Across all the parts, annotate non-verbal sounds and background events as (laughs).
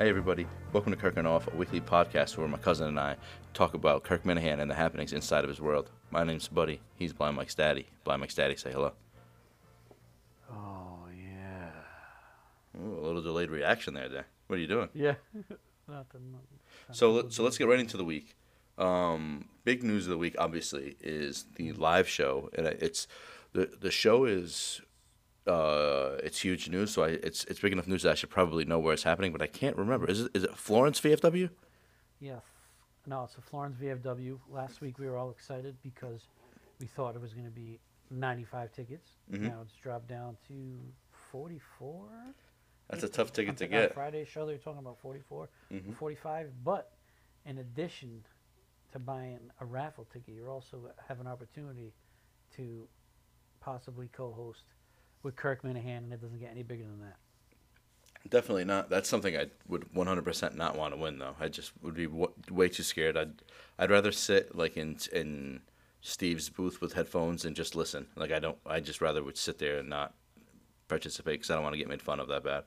Hey, everybody. Welcome to Kirk and Off, a weekly podcast where my cousin and I talk about Kirk Minihane and the happenings inside of his world. My name's Buddy. He's Blind Mike's daddy. Blind Mike's daddy, say hello. Oh yeah. Ooh, a little delayed reaction there, there. What are you doing? Yeah. (laughs) nothing, nothing. So, let, so let's get right into the week. Um, big news of the week, obviously, is the live show, and it's the the show is uh, it's huge news. So I, it's it's big enough news that I should probably know where it's happening, but I can't remember. Is it is it Florence VFW? Yes. No, it's a Florence VFW. Last week we were all excited because we thought it was going to be 95 tickets. Mhm. Now it's dropped down to 44. That's a tough ticket to get. Friday show they were talking about 44, Mhm. 45. But in addition to buying a raffle ticket, you also have an opportunity to possibly co-host with Kirk Minihane, and it doesn't get any bigger than that. Definitely not. That's something I would 100% not want to win, though. I just would be w- way too scared. I'd I'd rather sit like in in Steve's booth with headphones and just listen. Like I don't. I just rather would sit there and not participate because I don't want to get made fun of that bad.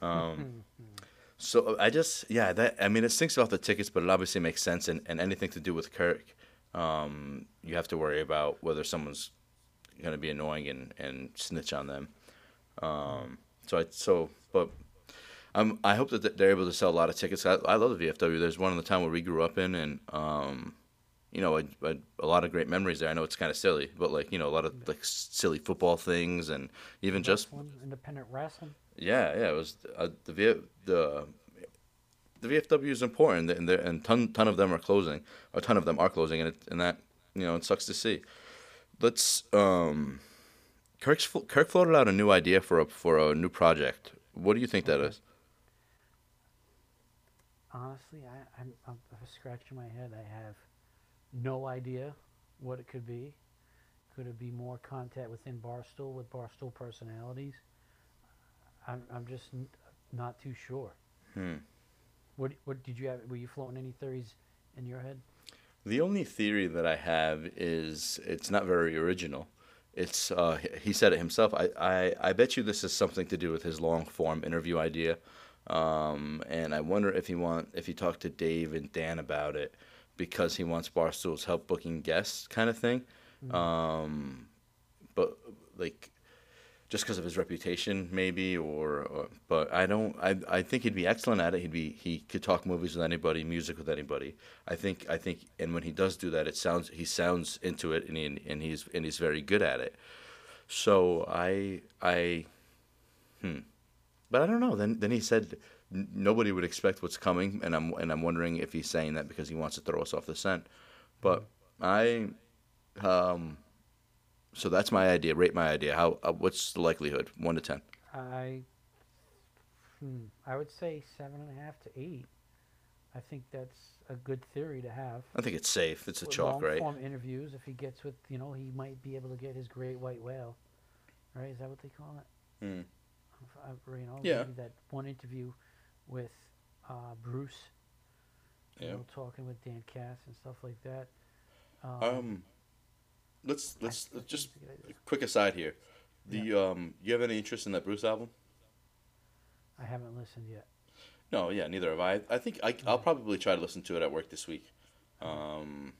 Um, (laughs) so I just yeah that I mean it stinks about the tickets, but it obviously makes sense. And, and anything to do with Kirk, um, you have to worry about whether someone's going to be annoying and, and snitch on them. Um, so I so but um, I hope that they're able to sell a lot of tickets. I, I love the VFW. There's one in the town where we grew up in, and um, you know, a lot of great memories there. I know it's kind of silly, but like you know, a lot of like silly football things, and even just independent wrestling. yeah, yeah. It was uh, the v, the the VFW is important, and there and ton ton of them are closing. A ton of them are closing, and it, and that you know it sucks to see. Let's um, Kirk's Kirk floated out a new idea for a for a new project. What do you think that is? Honestly, I, I'm, I'm scratching my head. I have no idea what it could be. Could it be more contact within Barstool with Barstool personalities? I'm, I'm just n- not too sure. Hmm. What, what did you have? Were you floating any theories in your head? The only theory that I have is it's not very original. It's uh, he- said it himself. I, I, I bet you this is something to do with his long form interview idea, um, and I wonder if he want if he talked to Dave and Dan about it because he wants Barstool's help booking guests, kind of thing. Um, but like just because of his reputation, maybe, or, or but I don't. I I think he'd be excellent at it. He'd be he could talk movies with anybody, music with anybody. I think I think, and when he does do that, it sounds he sounds into it, and he, and he's and he's very good at it. So I I, hmm, but I don't know. Then then he said nobody would expect what's coming, and I'm and I'm wondering if he's saying that because he wants to throw us off the scent. But I, um, so that's my idea. Rate my idea. How uh, what's the likelihood? One to ten. I, hmm, I would say seven and a half to eight. I think that's a good theory to have. I think it's safe. It's a with chalk, right? long-form interviews. If he gets with, you know, he might be able to get his great white whale, right? Is that what they call it? Hmm. Uh, you know, Yeah. maybe that one interview with uh, Bruce. You Yeah. know, talking with Dan Cass and stuff like that. Um, let's let's think just it's a good idea. quick aside here. The um, you have any interest in that Bruce album? I haven't listened yet. No, yeah, neither have I. I think I, I'll probably try to listen to it at work this week. Um,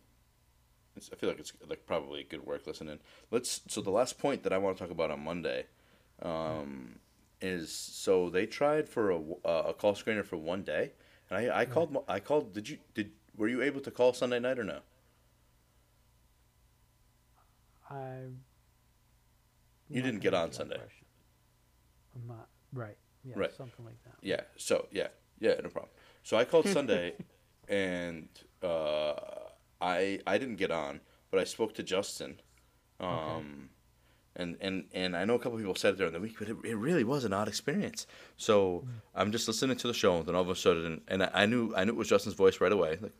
it's, I feel like it's like probably good work listening. Let's. So the last point that I want to talk about on Monday, um, is so they tried for a, a call screener for one day, and I I called I called. Did you did were you able to call Sunday night or no? I. You didn't get on Sunday. question. I'm not right. Yeah, Right. something like that. Yeah. So yeah, yeah, no problem. So I called Sunday, (laughs) and uh, I I didn't get on, but I spoke to Justin, um, and and and I know a couple people said it during the week, but it, it really was an odd experience. So I'm just listening to the show, and then all of a sudden, and I, I knew I knew it was Justin's voice right away. Like,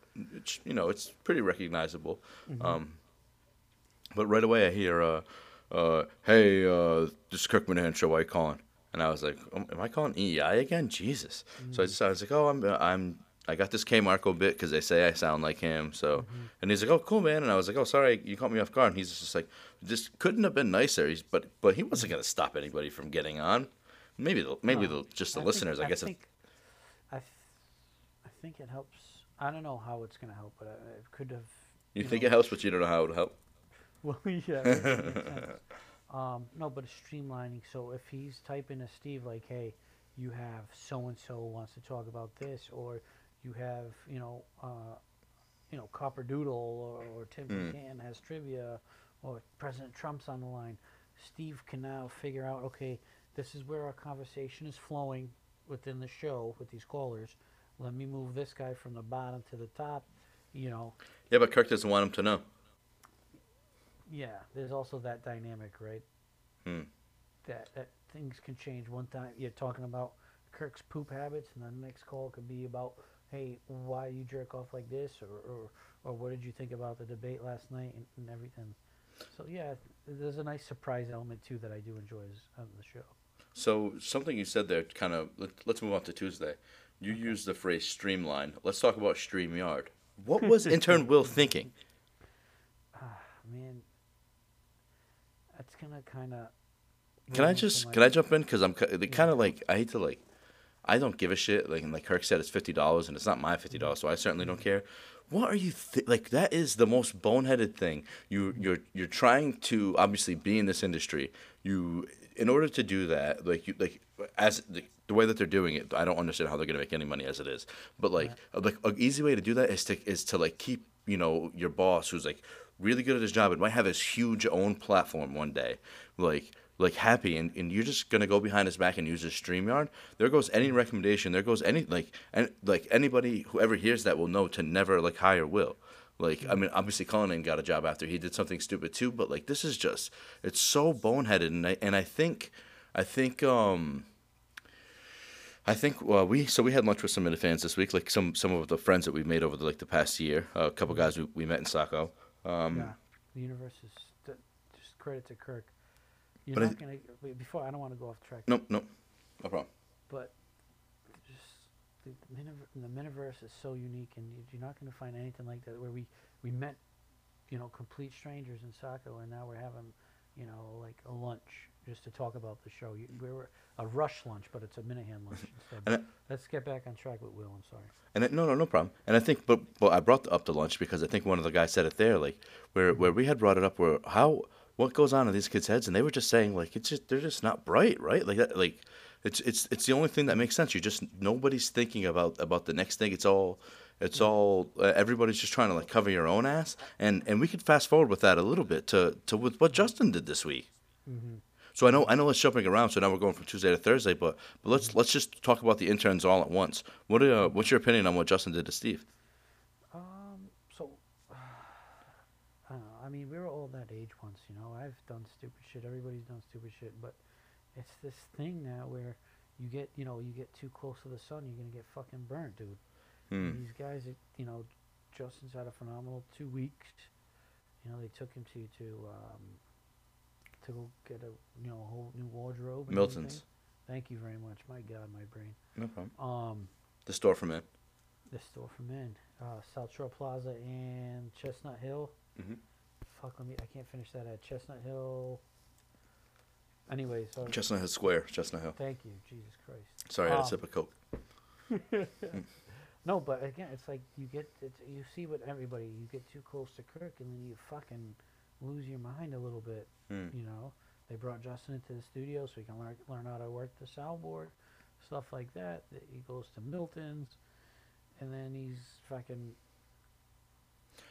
you know, it's pretty recognizable. Um, but right away, I hear, uh, uh, "Hey, uh, this is Kirk Minihane show. Why you calling?" And I was like, um, "Am I calling EI again? Jesus!" So I just I was like, "Oh, I'm I'm I got this K Marco bit because they say I sound like him." So, and he's like, "Oh, cool, man." And I was like, "Oh, sorry, you caught me off guard." And he's just like, "This couldn't have been nicer." He's but but he wasn't gonna stop anybody from getting on. Maybe the maybe No. the just the I listeners. I, I guess. it- think, I think it helps. I don't know how it's gonna help, but uh, it could have. You, you think know- it helps, but you don't know how it would help. (laughs) Well, yeah. that. (laughs) Um, no, but it's streamlining. So if he's typing to Steve like, "Hey, you have so and so wants to talk about this," or you have, you know, uh, you know, Copper Doodle or, or Tim Mm. Has trivia, or President Trump's on the line. Steve can now figure out, okay, this is where our conversation is flowing within the show with these callers. Let me move this guy from the bottom to the top. You know, Yeah, but Kirk doesn't want him to know. Yeah, there's also that dynamic, right? Hmm. That that things can change. One time you're talking about Kirk's poop habits, and the next call could be about, hey, why you jerk off like this, or or, or what did you think about the debate last night, and, and everything. So yeah, there's a nice surprise element too that I do enjoy on the show. So something you said there kind of let, let's move on to Tuesday. You used the phrase streamline. Let's talk about StreamYard. What (laughs) was intern Will thinking? Ah, man, that's gonna kind of. Can I just can I jump in because I'm kind of like I hate to like I don't give a shit like and like Kirk said it's fifty dollars and it's not my fifty dollars so I certainly don't mm-hmm. care. What are you th- like? That is the most boneheaded thing. You you're you're trying to obviously be in this industry. You in order to do that like you like as the, the way that they're doing it. I don't understand how they're gonna make any money as it is. But like like an easy way to do that is to is to like keep you know your boss who's like really good at his job and might have his huge own platform one day like like happy and, and you're just gonna go behind his back and use his StreamYard, there goes any recommendation, there goes any like and like anybody whoever hears that will know to never like hire Will. Like I mean obviously Cullinan got a job after he did something stupid too, but like this is just it's so boneheaded and I and I think I think um I think well, we so we had lunch with some fans this week, like some some of the friends that we've made over the, like the past year. Uh, a couple guys we, we met in Saco. Um, yeah, the universe is st- just credit to Kirk. You're I not gonna wait, before. I don't want to go off track. Nope, nope, no problem. but just the, miniver- the miniverse is so unique, and you, you're not going to find anything like that. Where we we met, you know, complete strangers in Saco, and now we're having, you know, like a lunch just to talk about the show. You, we were a rush lunch, but it's a Minihane lunch (laughs) instead. But let's get back on track with Will. I'm sorry. And it, no, no, no problem. And I think, but but I brought up the lunch because I think one of the guys said it there, like where where we had brought it up, where how what goes on in these kids' heads, and they were just saying like it's just they're just not bright, right? Like that, like it's it's it's the only thing that makes sense. You just nobody's thinking about about the next thing. It's all it's all uh, everybody's just trying to like cover your own ass, and and we could fast forward with that a little bit to to with what Justin did this week. So I know I know it's jumping around. So now we're going from Tuesday to Thursday, but but let's let's just talk about the interns all at once. What uh, what's your opinion on what Justin did to Steve? Um. So, (sighs) I don't know. I mean, we were all that age once, you know. I've done stupid shit. Everybody's done stupid shit, but it's this thing now where you get, you know, you get too close to the sun, you're gonna get fucking burnt, dude. Hmm. These guys, it- you know, Justin's had a phenomenal two weeks. You know, they took him to to um, to go get a you know a whole new wardrobe. And Milton's. everything. Thank you very much. My God, my brain. No problem. Um, The store from it. the store from in uh, South Shore Plaza and Chestnut Hill. Mhm. Fuck, let me. I can't finish that at Chestnut Hill. Anyways, so Chestnut Hill Square, Chestnut Hill. thank you, Jesus Christ. Sorry, I had a Um, sip of Coke. (laughs) No, but again, it's like you get it's, you see what everybody you get too close to Kirk and then you fucking lose your mind a little bit. Hmm. You know, they brought Justin into the studio so he can learn learn how to work the soundboard, stuff like that. He goes to Milton's, and then he's fucking.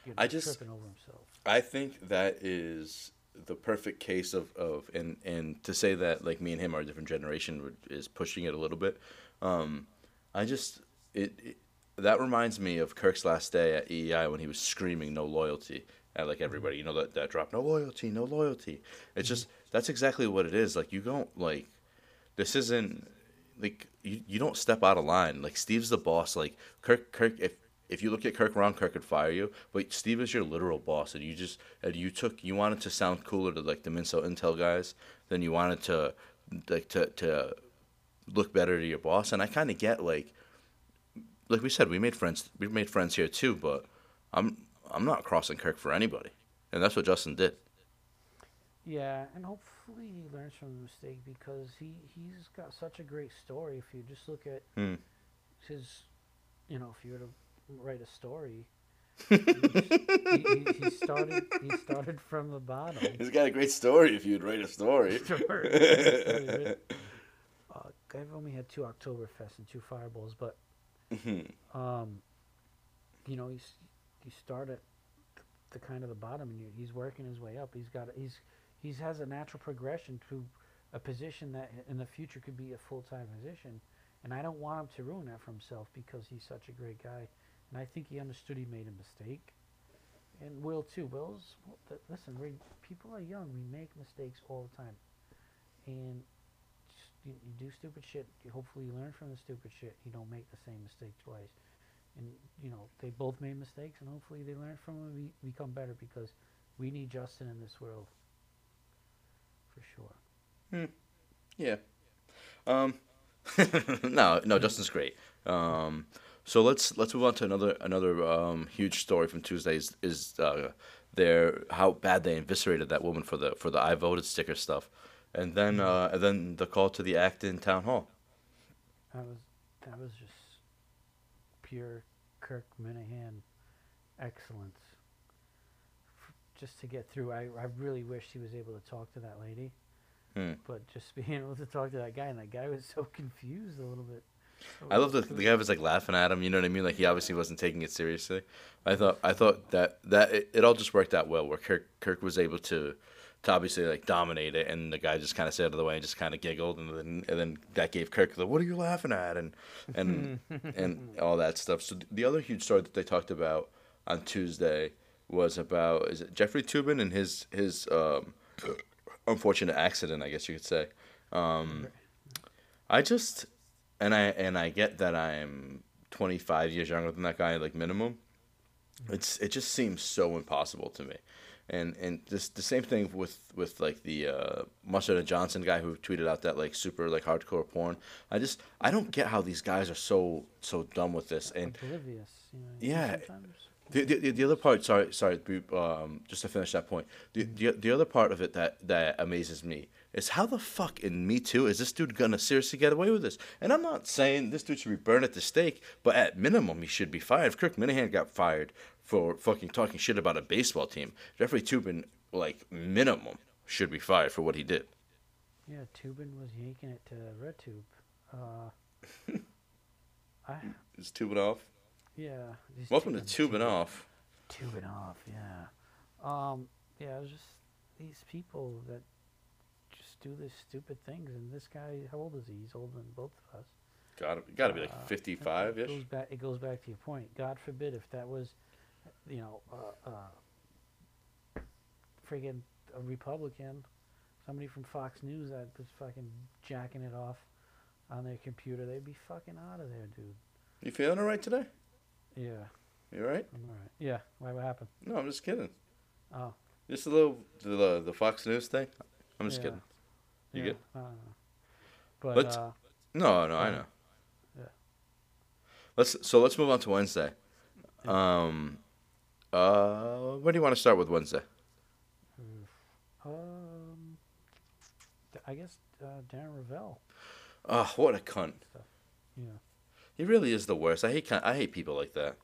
You know, I just- tripping over himself. I think that is the perfect case of, of and and to say that like me and him are a different generation would, is pushing it a little bit. Um, I just it, it that reminds me of Kirk's last day at EEI when he was screaming no loyalty at like everybody. You know that that drop no loyalty, no loyalty. It's just that's exactly what it is. Like you don't like this isn't like you, you don't step out of line. Like Steve's the boss. Like Kirk Kirk if if you look at Kirk wrong, Kirk could fire you. But Steve is your literal boss, and you just and you took you wanted to sound cooler to like the Minso Intel guys than you wanted to like to to look better to your boss. And I kind of get like like we said, we made friends. We made friends here too, but I'm I'm not crossing Kirk for anybody, and that's what Justin did. Yeah, and hopefully he learns from the mistake because he he's got such a great story. If you just look at Hmm. his you know, if you were to write a story, (laughs) he, he, he started he started from the bottom. He's got a great story if you'd write a story. (laughs) Story. (laughs) Uh, I've only had two Oktoberfests and two Fireballs, but Mhm. um, you know, he's you start at the kind of the bottom, and you, he's working his way up. He's got he's he's has a natural progression to a position that in the future could be a full time position. And I don't want him to ruin that for himself because he's such a great guy, and I think he understood he made a mistake. And Will too. Will's listen. We people are young. We make mistakes all the time, and you, you do stupid shit. Hopefully, you learn from the stupid shit. You don't make the same mistake twice. And you know they both made mistakes, and hopefully they learn from them and be, become better because we need Justin in this world for sure. Hmm. Yeah. Um, (laughs) no, no, Justin's great. Um, so let's let's move on to another another um, huge story from Tuesday is, is uh, their how bad they eviscerated that woman for the for the I voted sticker stuff, and then uh, and then the call to the Acton town hall. That was that was just pure Kirk Minihane excellence. F- Just to get through, I, I really wish he was able to talk to that lady, Hmm. but just (laughs) being able to talk to that guy, and that guy was so confused a little bit. I love the the guy was like laughing at him. You know what I mean? Like he obviously wasn't taking it seriously. I thought I thought that that it, it all just worked out well. Where Kirk Kirk was able to to obviously like dominate it, and the guy just kind of stayed out of the way and just kind of giggled, and then and then that gave Kirk the "What are you laughing at?" and and (laughs) and all that stuff. So the other huge story that they talked about on Tuesday was about is it Jeffrey Toobin and his his um, unfortunate accident, I guess you could say. Um, I just and I and I get that I'm 25 years younger than that guy, like minimum. It's it just seems so impossible to me, and and this the same thing with with like the uh, Mustard and Johnson guy who tweeted out that like super like hardcore porn. I just I don't get how these guys are so so dumb with this and. oblivious. You know, Yeah, Sometimes. The, the, the other part, sorry, sorry, um, just to finish that point. The, the the other part of it that that amazes me is how the fuck in Me Too is this dude gonna seriously get away with this? And I'm not saying this dude should be burned at the stake, but at minimum he should be fired. If Kirk Minihane got fired for fucking talking shit about a baseball team, Jeffrey Toobin, like minimum, should be fired for what he did. Yeah, Toobin was yanking it to RedTube. Uh, (laughs) I Is Toobin off? Yeah. Welcome to tubing- Tubin off. Tubing off, yeah. Um, yeah, it was just these people that just do these stupid things. And this guy, how old is he? He's older than both of us. Gotta gotta be Uh, like 55 It ish. goes back. It goes back to your point. God forbid if that was, you know, uh, uh, friggin' a Republican, somebody from Fox News that was fucking jacking it off on their computer, they'd be fucking out of there, dude. You feeling alright today? Yeah, You alright? I'm alright. Yeah, why? What happened? No, I'm just kidding. Oh, Just a little the the Fox News thing. I'm just Yeah. kidding. You yeah, good? I don't know. But Let's- uh, No, no, I Oh. know. Yeah. Let's so let's move on to Wednesday. Um, uh, where do you want to start with Wednesday? um, I guess uh, Darren Rovell. Oh, what a cunt! Yeah, He really is the worst. I hate I hate people like that.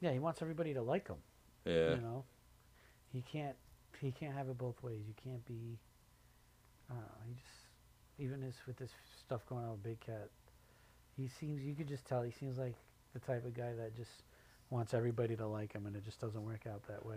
yeah, he wants everybody to like him. Yeah, You know, he can't he can't have it both ways. You can't be. I don't know. He just even this with this stuff going on with Big Cat, he seems you could just tell he seems like the type of guy that just wants everybody to like him, and it just doesn't work out that way.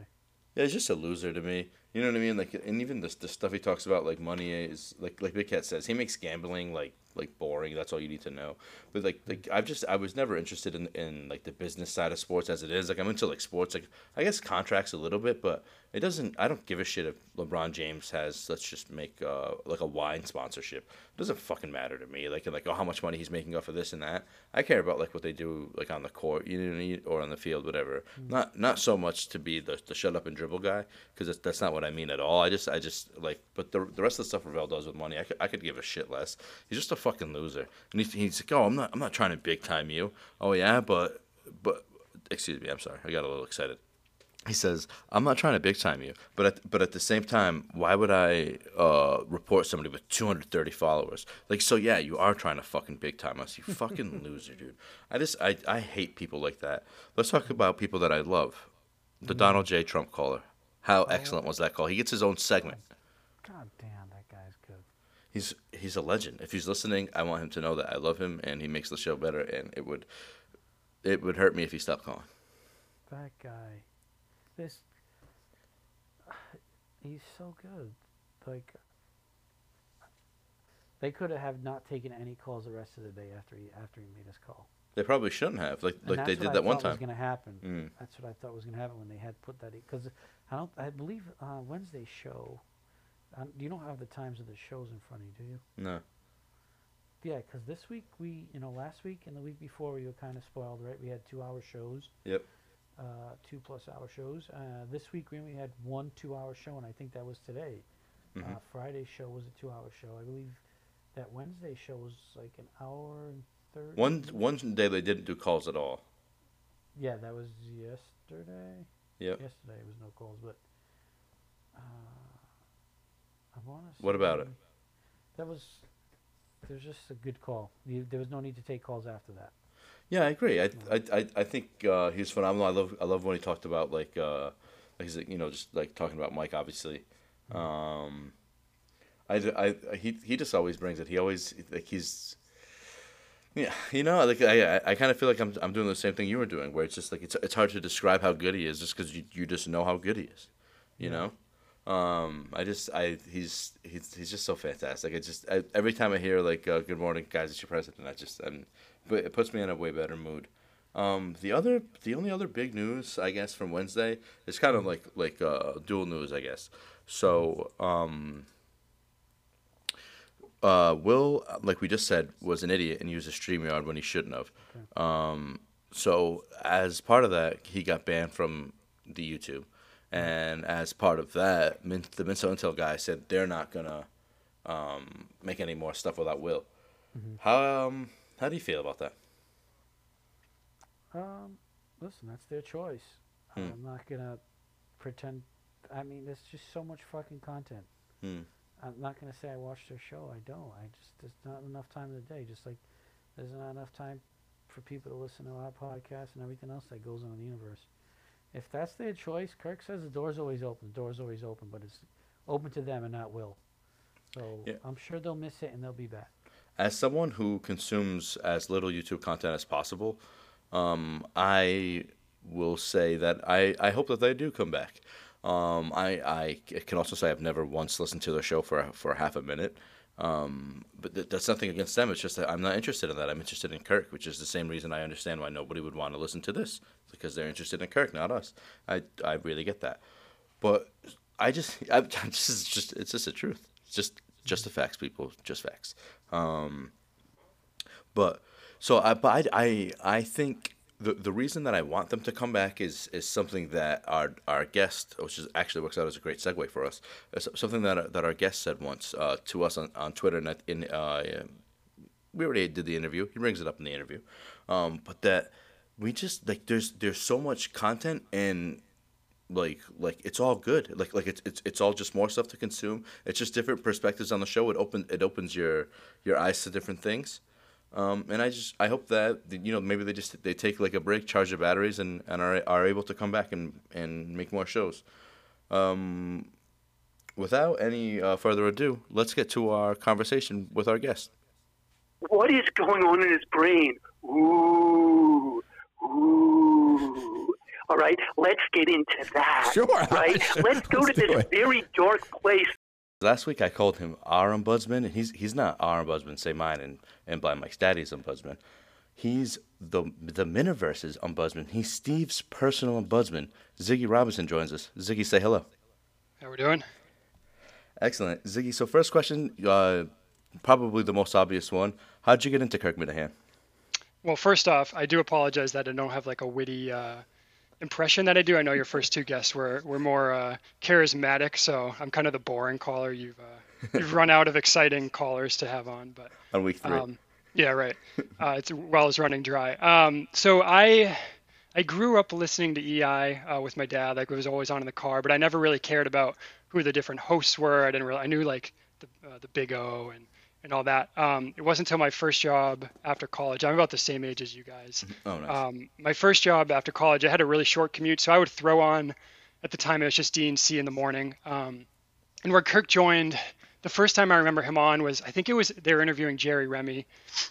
yeah, he's just a loser to me. You know what I mean? Like, and even the the stuff he talks about, like money is like like Big Cat says, he makes gambling like like boring. That's all you need to know. But like like I've just I was never interested in in like the business side of sports as it is. Like I'm into like sports, like I guess contracts a little bit, but it doesn't. I don't give a shit if LeBron James has let's just make uh like a wine sponsorship. It doesn't fucking matter to me. Like like oh how much money he's making off of this and that. I care about like what they do like on the court, you know, what I mean? or on the field, whatever. Not not so much to be the, the shut up and dribble guy because that's, that's not what I mean at all. I just I just like but the the rest of the stuff Rovell does with money, I could, I could give a shit less. He's just a fucking loser. And he's, he's like, oh, I'm not I'm not trying to big time you. Oh yeah, but but excuse me, I'm sorry, I got a little excited. he says, "I'm not trying to big time you, but at, but at the same time, why would I uh, report somebody with 230 followers? Like, so yeah, you are trying to fucking big time us, you fucking (laughs) loser, dude. I just I I hate people like that. Let's talk about people that I love. The Donald J. Trump caller. How excellent was that call? He gets his own segment. God damn, that guy's good. He's he's a legend. If he's listening, I want him to know that I love him and he makes the show better. And it would it would hurt me if he stopped calling. That guy, this, he's so good. Like, they could have not taken any calls the rest of the day after he after he made his call. They probably shouldn't have. Like And like they did I that one time. That's thought Was going to happen. Mm. That's what I thought was going to happen when they had put that in because I don't. I believe uh, Wednesday show. Um, you don't have the times of the shows in front of you, do you? No. Yeah, because this week we, you know, last week and the week before we were kind of spoiled, right? We had two-hour shows. Yep. Uh, two plus hour shows. Uh, this week we only had one two-hour show, and I think that was today. Mhm. Uh, Friday's show was a two-hour show. I believe that Wednesday show was like an hour and thirty. One one day they didn't do calls at all. Yeah, that was yesterday. Yep. Yesterday was no calls, but uh, I want to. What about it? That was. There was just a good call. There was no need to take calls after that. Yeah, I agree. I I I, I think uh, he's phenomenal. I love I love when he talked about like uh, like he's you know just like talking about Mike obviously. Um, I, I- he he just always brings it. He always like he's. Yeah, you know, like I, I, I kind of feel like I'm, I'm doing the same thing you were doing, where it's just like it's, it's hard to describe how good he is, just because you, you just know how good he is, you Yeah. know. Um, I just I he's he's he's just so fantastic. I just I, every time I hear like uh, "Good morning, guys, it's your president," I just I'm, but it puts me in a way better mood. Um, the other the only other big news I guess from Wednesday is kind of like like uh, dual news I guess. So um, uh, Will, like we just said, was an idiot and used a StreamYard when he shouldn't have. Um, so as part of that, he got banned from the YouTube, and as part of that, the Minso Intel guy said they're not gonna um, make any more stuff without Will. How um, how do you feel about that? Um, listen, that's their choice. Hmm. I'm not gonna pretend. I mean, there's just so much fucking content. Hmm. I'm not gonna say I watch their show. I don't. I just there's not enough time in the day. Just like there's not enough time for people to listen to our podcast and everything else that goes on in the universe. If that's their choice, Kirk says the door's always open. The door's always open, but it's open to them and not Will. So Yeah. I'm sure they'll miss it and they'll be back. As someone who consumes as little YouTube content as possible, um, I will say that I, I hope that they do come back. Um, I, I can also say I've never once listened to their show for for half a minute. Um, but th- that's nothing against them. It's just that I'm not interested in that. I'm interested in Kirk, which is the same reason I understand why nobody would want to listen to this because they're interested in Kirk, not us. I, I really get that. But I just, I, (laughs) this is just, it's just the truth. It's just, just the facts, people. Just facts. Um, but so I, but I, I, I think the the reason that I want them to come back is is something that our our guest, which is actually works out as a great segue for us, is something that that our guest said once uh, to us on, on Twitter and in uh, we already did the interview. He brings it up in the interview, um, but that we just like there's there's so much content and like like it's all good. Like like it's it's it's all just more stuff to consume. It's just different perspectives on the show. It open it opens your your eyes to different things um, and I just I hope that you know maybe they just they take like a break charge their batteries and, and are, are able to come back and, and make more shows um, without any uh, further ado let's get to our conversation with our guest What is going on in his brain? Ooh, ooh. All right, let's get into that. Sure, Right? sure, (laughs) Let's go to let's do this it. very dark place. Last week I called him our ombudsman, and he's he's not our ombudsman. Say mine and and Blind Mike's daddy's ombudsman. He's the the Miniverse's ombudsman. He's Steve's personal ombudsman. Ziggy Robinson joins us. Ziggy, say hello. How we doing? Excellent, Ziggy. So first question, uh, probably the most obvious one. How'd you get into Kirk Minihane? Well, first off, I do apologize that I don't have like a witty uh, impression that I do. I know your first two guests were were more uh, charismatic, so I'm kind of the boring caller. You've uh, you've run out of exciting callers to have on, but On week three. um, yeah, right. Uh, it's well as running dry. Um, so I I grew up listening to EI uh, with my dad. Like it was always on in the car, but I never really cared about who the different hosts were. I didn't really. I knew like the uh, the Big O and and all that. Um, it wasn't until my first job after college. I'm about the same age as you guys. Oh, nice. Um, my first job after college, I had a really short commute, so I would throw on. At the time, it was just DNC in the morning. Um, and where Kirk joined, the first time I remember him on was I think it was they were interviewing Jerry Remy,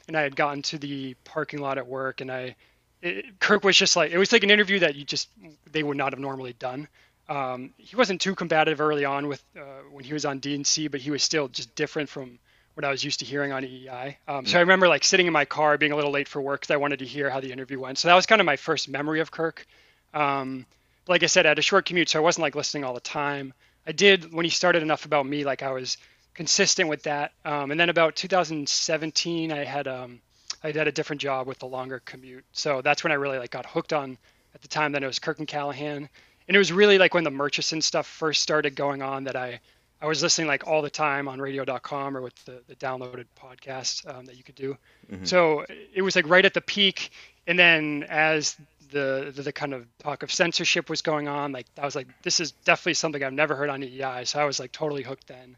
and I had gotten to the parking lot at work, and I it, Kirk was just like it was like an interview that you just they would not have normally done. Um, he wasn't too combative early on with uh, when he was on DNC, but he was still just different from what I was used to hearing on EEI. Um, so I remember like sitting in my car, being a little late for work because I wanted to hear how the interview went. So that was kind of my first memory of Kirk. Um, like I said, I had a short commute, so I wasn't like listening all the time. I did when he started enough about me, like I was consistent with that. Um, and then about 2017, I had um, I had a different job with a longer commute, so that's when I really like got hooked on. At the time, then it was Kirk and Callahan, and it was really like when the Murchison stuff first started going on that I I was listening like all the time on radio.com or with the, the downloaded podcast um, that you could do. Mm-hmm. So it was like right at the peak. And then as the, the, the kind of talk of censorship was going on, like I was like, this is definitely something I've never heard on EEI. So I was like totally hooked then.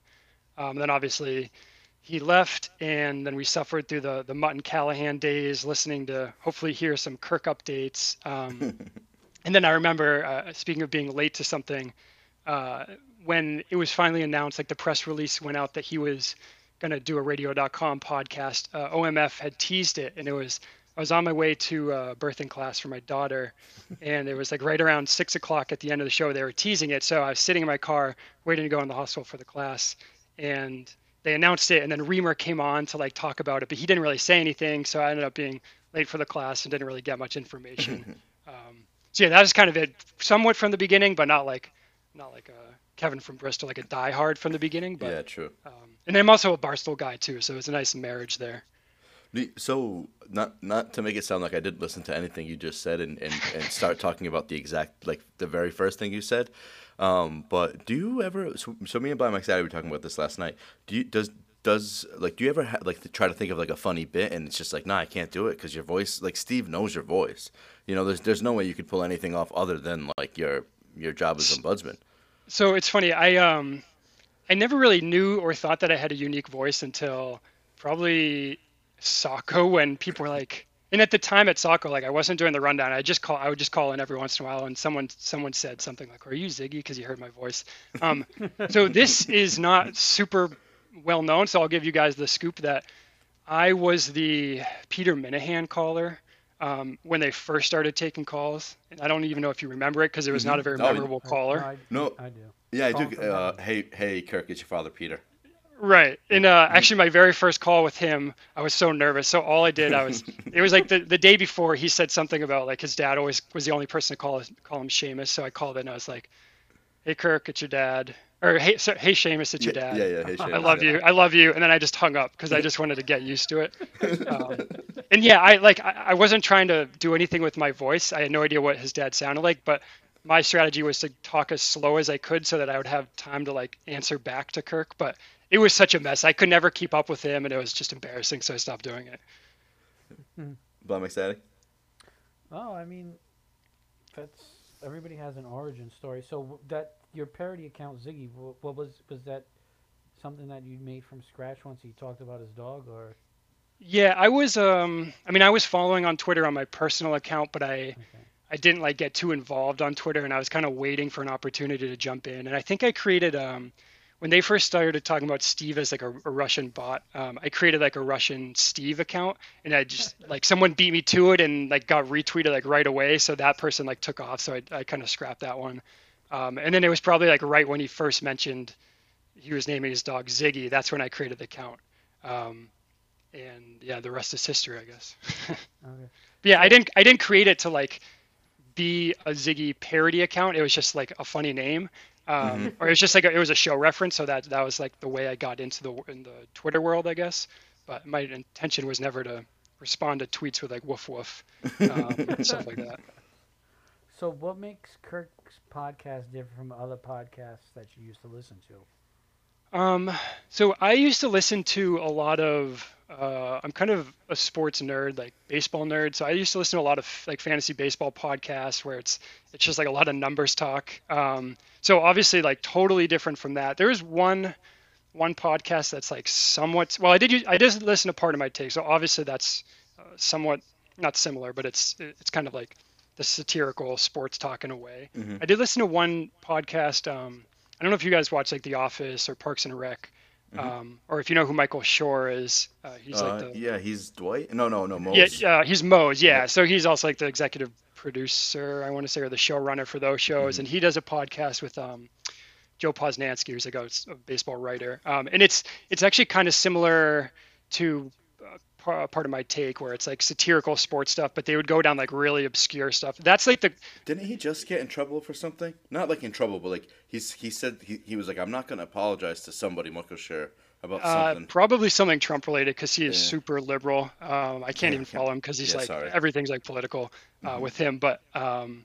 Um, then obviously he left, and then we suffered through the the Mutton Callahan days, listening to hopefully hear some Kirk updates. Um, (laughs) and then I remember uh, speaking of being late to something. Uh, when it was finally announced, like the press release went out that he was going to do a radio.com podcast, uh, OMF had teased it. And it was, I was on my way to uh, birthing class for my daughter. (laughs) And it was like right around six o'clock at the end of the show, they were teasing it. So I was sitting in my car waiting to go in the hospital for the class. And they announced it. And then Reimer came on to like talk about it, but he didn't really say anything. So I ended up being late for the class and didn't really get much information. (laughs) um, so yeah, that was kind of it somewhat from the beginning, but not like, not like a, Kevin from Bristol like a diehard from the beginning. But, yeah, true. Um, and I'm also a Barstool guy too, so it's a nice marriage there. So not not to make it sound like I didn't listen to anything you just said and, and, and start talking about the exact like the very first thing you said, um, but do you ever so, so me and Blind Mike's daddy were talking about this last night. Do you does does like do you ever ha- like to try to think of like a funny bit and it's just like nah I can't do it because your voice like Steve knows your voice. You know there's there's no way you could pull anything off other than like your your job as ombudsman (laughs) so it's funny. I um, I never really knew or thought that I had a unique voice until probably Saco when people were like, and at the time at Saco, like I wasn't doing the rundown. I just call, I would just call in every once in a while, and someone someone said something like, "Are you Ziggy?" Because you heard my voice. Um, (laughs) so this is not super well known. So I'll give you guys the scoop that I was the Peter Minihane caller um, when they first started taking calls. And I don't even know if you remember it because it was mm-hmm. not a very mm-hmm. memorable oh, caller. No, I, I do. Yeah, I do. Uh, hey, hey, Kirk, it's your father, Peter. Right. And uh, actually, my very first call with him, I was so nervous. So all I did, I was, it was like the, the day before he said something about like his dad always was the only person to call call him Seamus. So I called in and I was like, "Hey Kirk, it's your dad." Or hey, so, hey Seamus, it's your dad. Yeah, yeah. Hey, Seamus, I love yeah. you. I love you. And then I just hung up because I just wanted to get used to it. (laughs) Um, and yeah, I like I, I wasn't trying to do anything with my voice. I had no idea what his dad sounded like, but my strategy was to talk as slow as I could so that I would have time to like answer back to Kirk. But it was such a mess. I could never keep up with him, and it was just embarrassing. So I stopped doing it. Bob McStaddy? Oh, I mean, that's everybody has an origin story. So that your parody account Ziggy, what was was that something that you made from scratch once he talked about his dog, or? Yeah, I was. Um, I mean, I was following on Twitter on my personal account, but I, okay. I didn't like get too involved on Twitter, and I was kind of waiting for an opportunity to jump in. And I think I created. Um, when they first started talking about Steve as like a, a Russian bot, um, I created like a Russian Steve account, and I just (laughs) like someone beat me to it and like got retweeted like right away. So that person like took off. So I, I kind of scrapped that one. Um, and then it was probably like right when he first mentioned he was naming his dog Ziggy. That's when I created the account. Um, and yeah, the rest is history, I guess. (laughs) okay. yeah, I didn't I didn't create it to like be a Ziggy parody account. It was just like a funny name, um, mm-hmm. or it was just like a, it was a show reference. So that that was like the way I got into the in the Twitter world, I guess. But my intention was never to respond to tweets with like woof woof um, and stuff like that. (laughs) So, what makes Kirk's podcast different from other podcasts that you used to listen to? Um, so I used to listen to a lot of. Uh, I'm kind of a sports nerd, like baseball nerd. So I used to listen to a lot of like fantasy baseball podcasts where it's it's just like a lot of numbers talk. Um, so obviously, like totally different from that. There is one one podcast that's like somewhat. Well, I did I did listen to Pardon My Take. So obviously that's uh, somewhat not similar, but it's it's kind of like the satirical sports talk in a way. Mhm. I did listen to one podcast. Um, I don't know if you guys watch like The Office or Parks and Rec, um, or if you know who Michael Schur is. Uh, he's Uh, like the yeah, he's Dwight. No, no, no. Mose. yeah, yeah, he's Moe's. Yeah. Yeah. so he's also like the executive producer, I want to say, or the showrunner for those shows, Mhm. and he does a podcast with um, Joe Posnanski, who's like a, a baseball writer, um, and it's it's actually kind of similar to. Pardon My Take where it's like satirical sports stuff but they would go down like really obscure stuff that's like the Didn't he just get in trouble for something? Not like in trouble, but like he's he said he, he was like, I'm not gonna apologize to somebody, Michael about Uh, something. probably something Trump related because he is Yeah. super liberal. Um, I can't Yeah, even follow him because he's yeah, like sorry. everything's like political uh, Mhm. with him. But um,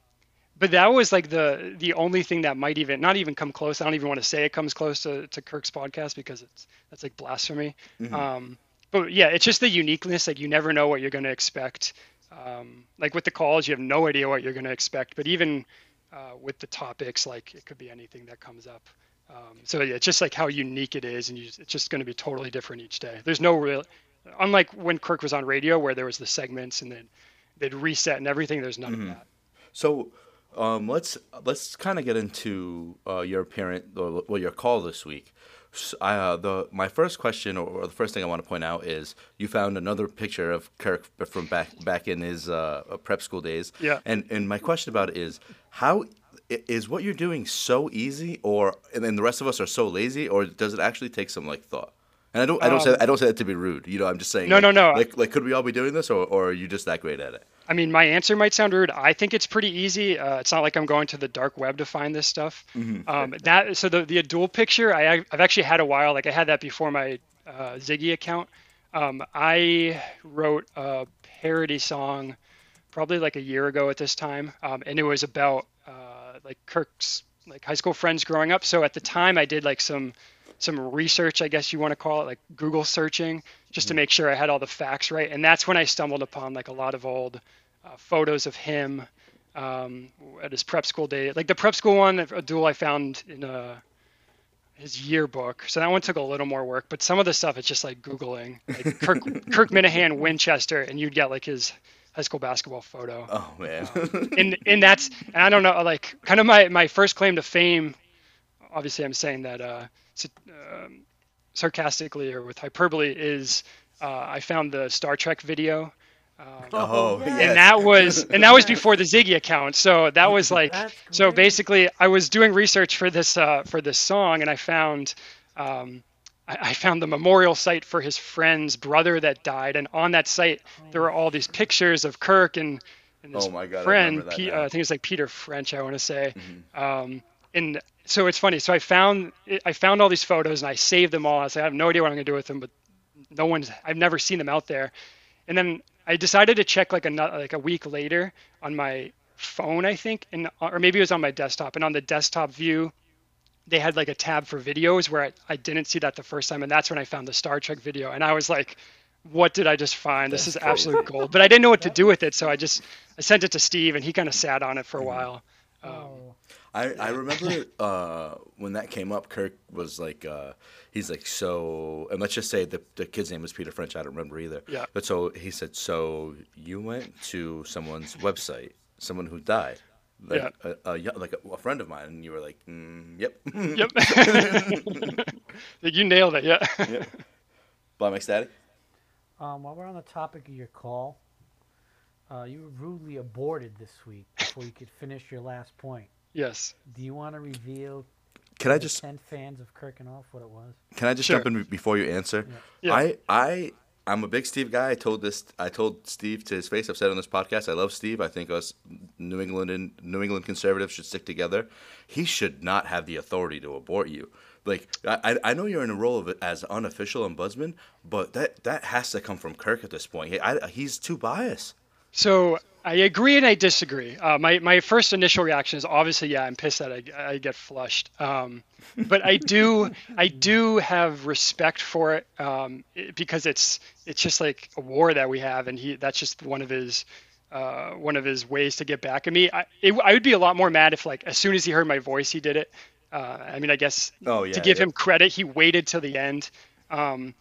but that was like the the only thing that might even not even come close. I don't even want to say it comes close to, to Kirk's podcast because it's that's like blasphemy. Mhm. Um, but yeah, it's just the uniqueness. Like you never know what you're going to expect. Um, like with the calls, you have no idea what you're going to expect. But even uh, with the topics, like it could be anything that comes up. Um, so yeah, it's just like how unique it is, and you, it's just going to be totally different each day. There's no real, unlike when Kirk was on radio, where there was the segments and then they'd reset and everything. There's none Mhm. of that. So um, let's let's kind of get into uh, your appearance or well, your call this week. Uh, the my first question or, or the first thing I want to point out is you found another picture of Kirk from back back in his uh, prep school days. Yeah. And and my question about it is how is what you're doing so easy or and then the rest of us are so lazy or does it actually take some like thought? And I don't I don't say Um, I don't say that to be rude. You know, I'm just saying No, like, no, no. Like like could we all be doing this or, or are you just that great at it? I mean, my answer might sound rude. I think it's pretty easy. Uh, it's not like I'm going to the dark web to find this stuff. Um, that so the the dual picture I I've actually had a while. Like I had that before my uh, Ziggy account. Um, I wrote a parody song probably like a year ago at this time, um, and it was about uh, like Kirk's like high school friends growing up. So at the time, I did like some some research, I guess you want to call it, like Google searching, just to make sure I had all the facts right. And that's when I stumbled upon like a lot of old uh, photos of him um, at his prep school day. Like the prep school one, a duel I found in uh, his yearbook. So that one took a little more work, but some of the stuff it's just like Googling, like Kirk, (laughs) Kirk Minihane Winchester, and you'd get like his high school basketball photo. Oh man. And and that's and I don't know, like kind of my my first claim to fame. Obviously, I'm saying that uh, um, sarcastically or with hyperbole is uh, I found the Star Trek video. Um, oh, yeah. yes. and that was and that was before the Ziggy account. So that was like so basically I was doing research for this uh, for this song and I found um, I, I found the memorial site for his friend's brother that died and on that site there were all these pictures of Kirk and, and his Oh my God, friend remember that Pe- now. Mm-hmm. uh, I think it's like Peter French I want to say um, and so it's funny so I found I found all these photos and I saved them all I was like I have no idea what I'm gonna do with them but no one's I've never seen them out there and then I decided to check like a like a week later on my phone, I think, and or maybe it was on my desktop. And on the desktop view, they had like a tab for videos where I, I didn't see that the first time, and that's when I found the Star Trek video, and I was like, "What did I just find? This is crazy. absolute gold." But I didn't know what to do with it, so I just I sent it to Steve, and he kind of sat on it for a while. Um, Oh, I, I remember (laughs) uh, when that came up, Kirk was like, uh, he's like, so, and let's just say the, the kid's name was Peter French. I don't remember either. Yeah. But so he said, so you went to someone's website, someone who died, like, a, a, like a, a friend of mine, and you were like, mm, yep. (laughs) Yep. (laughs) you nailed it. Yeah. yep. Blind Mike's daddy? Um, while we're on the topic of your call, uh, you were rudely aborted this week before you could finish your last point. Yes. Do you want to reveal Can I just ten fans of Kirk and Off what it was? Can I just Sure. jump in before you answer? Yeah. yeah. I I I'm a big Steve guy. I told this. I told Steve to his face. I've said on this podcast. I love Steve. I think us New England and New England conservatives should stick together. He should not have the authority to abort you. Like I, I know you're in a role of as unofficial ombudsman, but that that has to come from Kirk at this point. He, I, he's too biased. So I agree and I disagree. Uh, my my first initial reaction is obviously yeah, I'm pissed that I, I get flushed. Um, but I do I do have respect for it um, because it's it's just like a war that we have, and he that's just one of his uh, one of his ways to get back at me. I it, I would be a lot more mad if like as soon as he heard my voice, he did it. Uh, I mean, I guess Oh, yeah, to give yeah. him credit, he waited till the end. Um,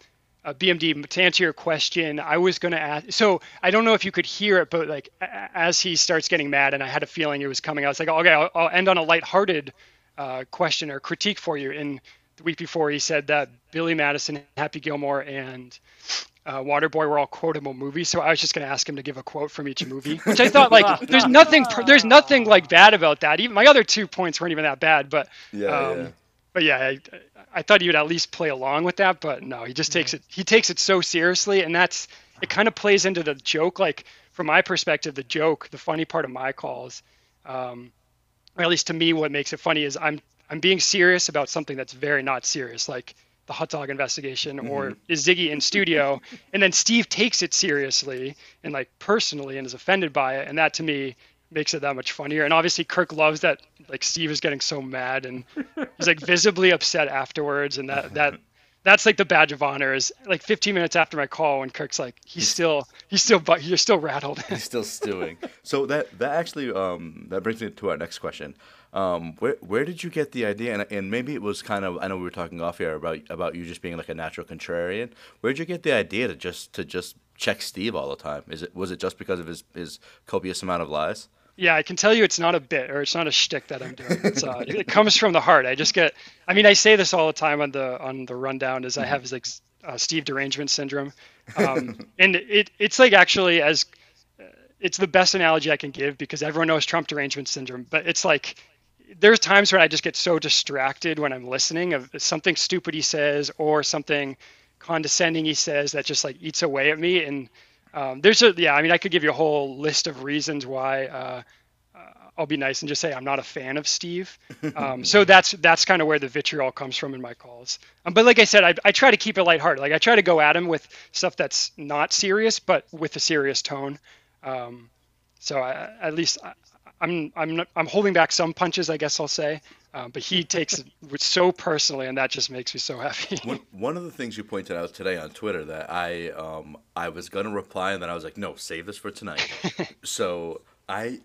uh, BMD, to answer your question, I was going to ask. So I don't know if you could hear it, but like as he starts getting mad, and I had a feeling it was coming, I was like, okay, I'll, I'll end on a lighthearted uh, question or critique for you. And the week before, he said that Billy Madison, Happy Gilmore, and uh, Waterboy were all quotable movies. So I was just going to ask him to give a quote from each movie, which I thought like there's nothing there's nothing like bad about that. Even my other two points weren't even that bad, but Yeah, um, yeah. But yeah, I, I thought he would at least play along with that, but no, he just takes it. He takes it so seriously, and that's it. Kind of plays into the joke. Like from my perspective, the joke, the funny part of my calls, um, or at least to me, what makes it funny is I'm I'm being serious about something that's very not serious, like the hot dog investigation or is Ziggy in studio, and then Steve takes it seriously and like personally and is offended by it, and that to me makes it that much funnier. And obviously Kirk loves that like Steve is getting so mad and he's like visibly upset afterwards, and that that (laughs) that's like the badge of honor is like 15 minutes after my call when Kirk's like he's still he's still but you're still rattled. He's still stewing. so that that actually um, that brings me to our next question. Um, where where did you get the idea? And, and maybe it was kind of I know we were talking off here about about you just being like a natural contrarian. Where did you get the idea to just to just check Steve all the time? Is it was it just because of his his copious amount of lies? Yeah, I can tell you it's not a bit or it's not a shtick that I'm doing. It's, uh, it comes from the heart. I just get. I mean, I say this all the time on the on the rundown. Is I have like uh, Steve derangement syndrome, um, (laughs) and it it's like actually as uh, it's the best analogy I can give because everyone knows Trump derangement syndrome, but it's like there's times when I just get so distracted when I'm listening of something stupid he says or something condescending he says that just like eats away at me and um, there's a yeah i mean i could give you a whole list of reasons why uh, uh, i'll be nice and just say i'm not a fan of steve. Um, so (laughs) that's that's kind of where the vitriol comes from in my calls. Um, but like i said I, I try to keep it lighthearted. Like i try to go at him with stuff that's not serious but with a serious tone. Um, so I, at least I, i'm i'm not, i'm holding back some punches i guess i'll say um, but he takes it (laughs) so personally and that just makes me so happy (laughs) One, one of the things you pointed out today on Twitter that I um, I was gonna reply and then I was like, no, save this for tonight. (laughs) so I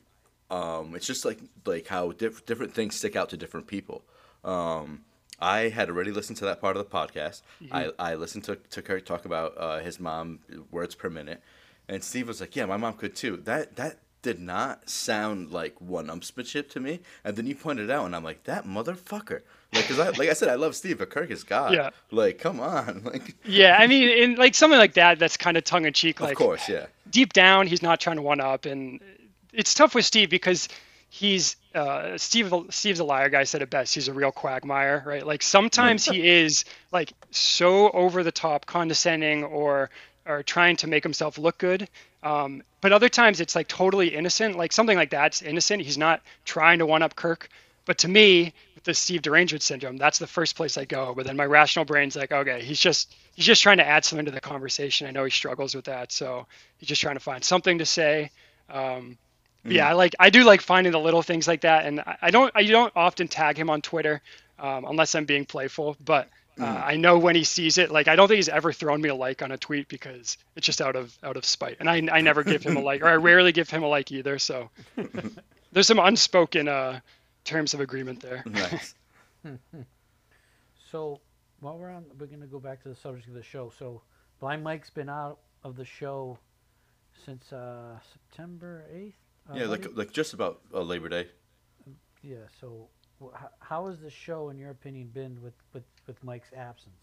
um, it's just like like how diff- different things stick out to different people. Um, I had already listened to that part of the podcast. I, I listened to, to Kirk talk about uh, his mom words per minute, and Steve was like, "Yeah, my mom could too." That that did not sound like one upsmanship to me. And then you pointed it out, and I'm like, "That motherfucker!" Like, cause I like I said, I love Steve, but Kirk is God. Yeah. Like, come on. (laughs) Like, yeah i mean in like something like that that's kind of tongue-in-cheek like of course, yeah. deep down he's not trying to one up and it's tough with steve because he's uh, steve steve's a liar guy said it best he's a real quagmire right like sometimes he (laughs) is like so over the top condescending or or trying to make himself look good um, but other times it's like totally innocent like something like that's innocent he's not trying to one up kirk. But to me with the steve derangement syndrome that's the first place i go. But then my rational brain's like okay he's just he's just trying to add something to the conversation. I know he struggles with that so he's just trying to find something to say. Um, but yeah i like i do like finding the little things like that. And i, I don't i don't often tag him on twitter um, unless i'm being playful. But uh, I know when he sees it. Like I don't think he's ever thrown me a like on a tweet because it's just out of out of spite. And I I never give him a like, or I rarely give him a like either. So (laughs) there's some unspoken uh, terms of agreement there. Nice. (laughs) So while we're on, we're gonna go back to the subject of the show. So Blind Mike's been out of the show since uh, September eighth. Uh, yeah, buddy? like like just about uh, Labor Day. yeah. So wh- h- how has the show, in your opinion, been with with with Mike's absence?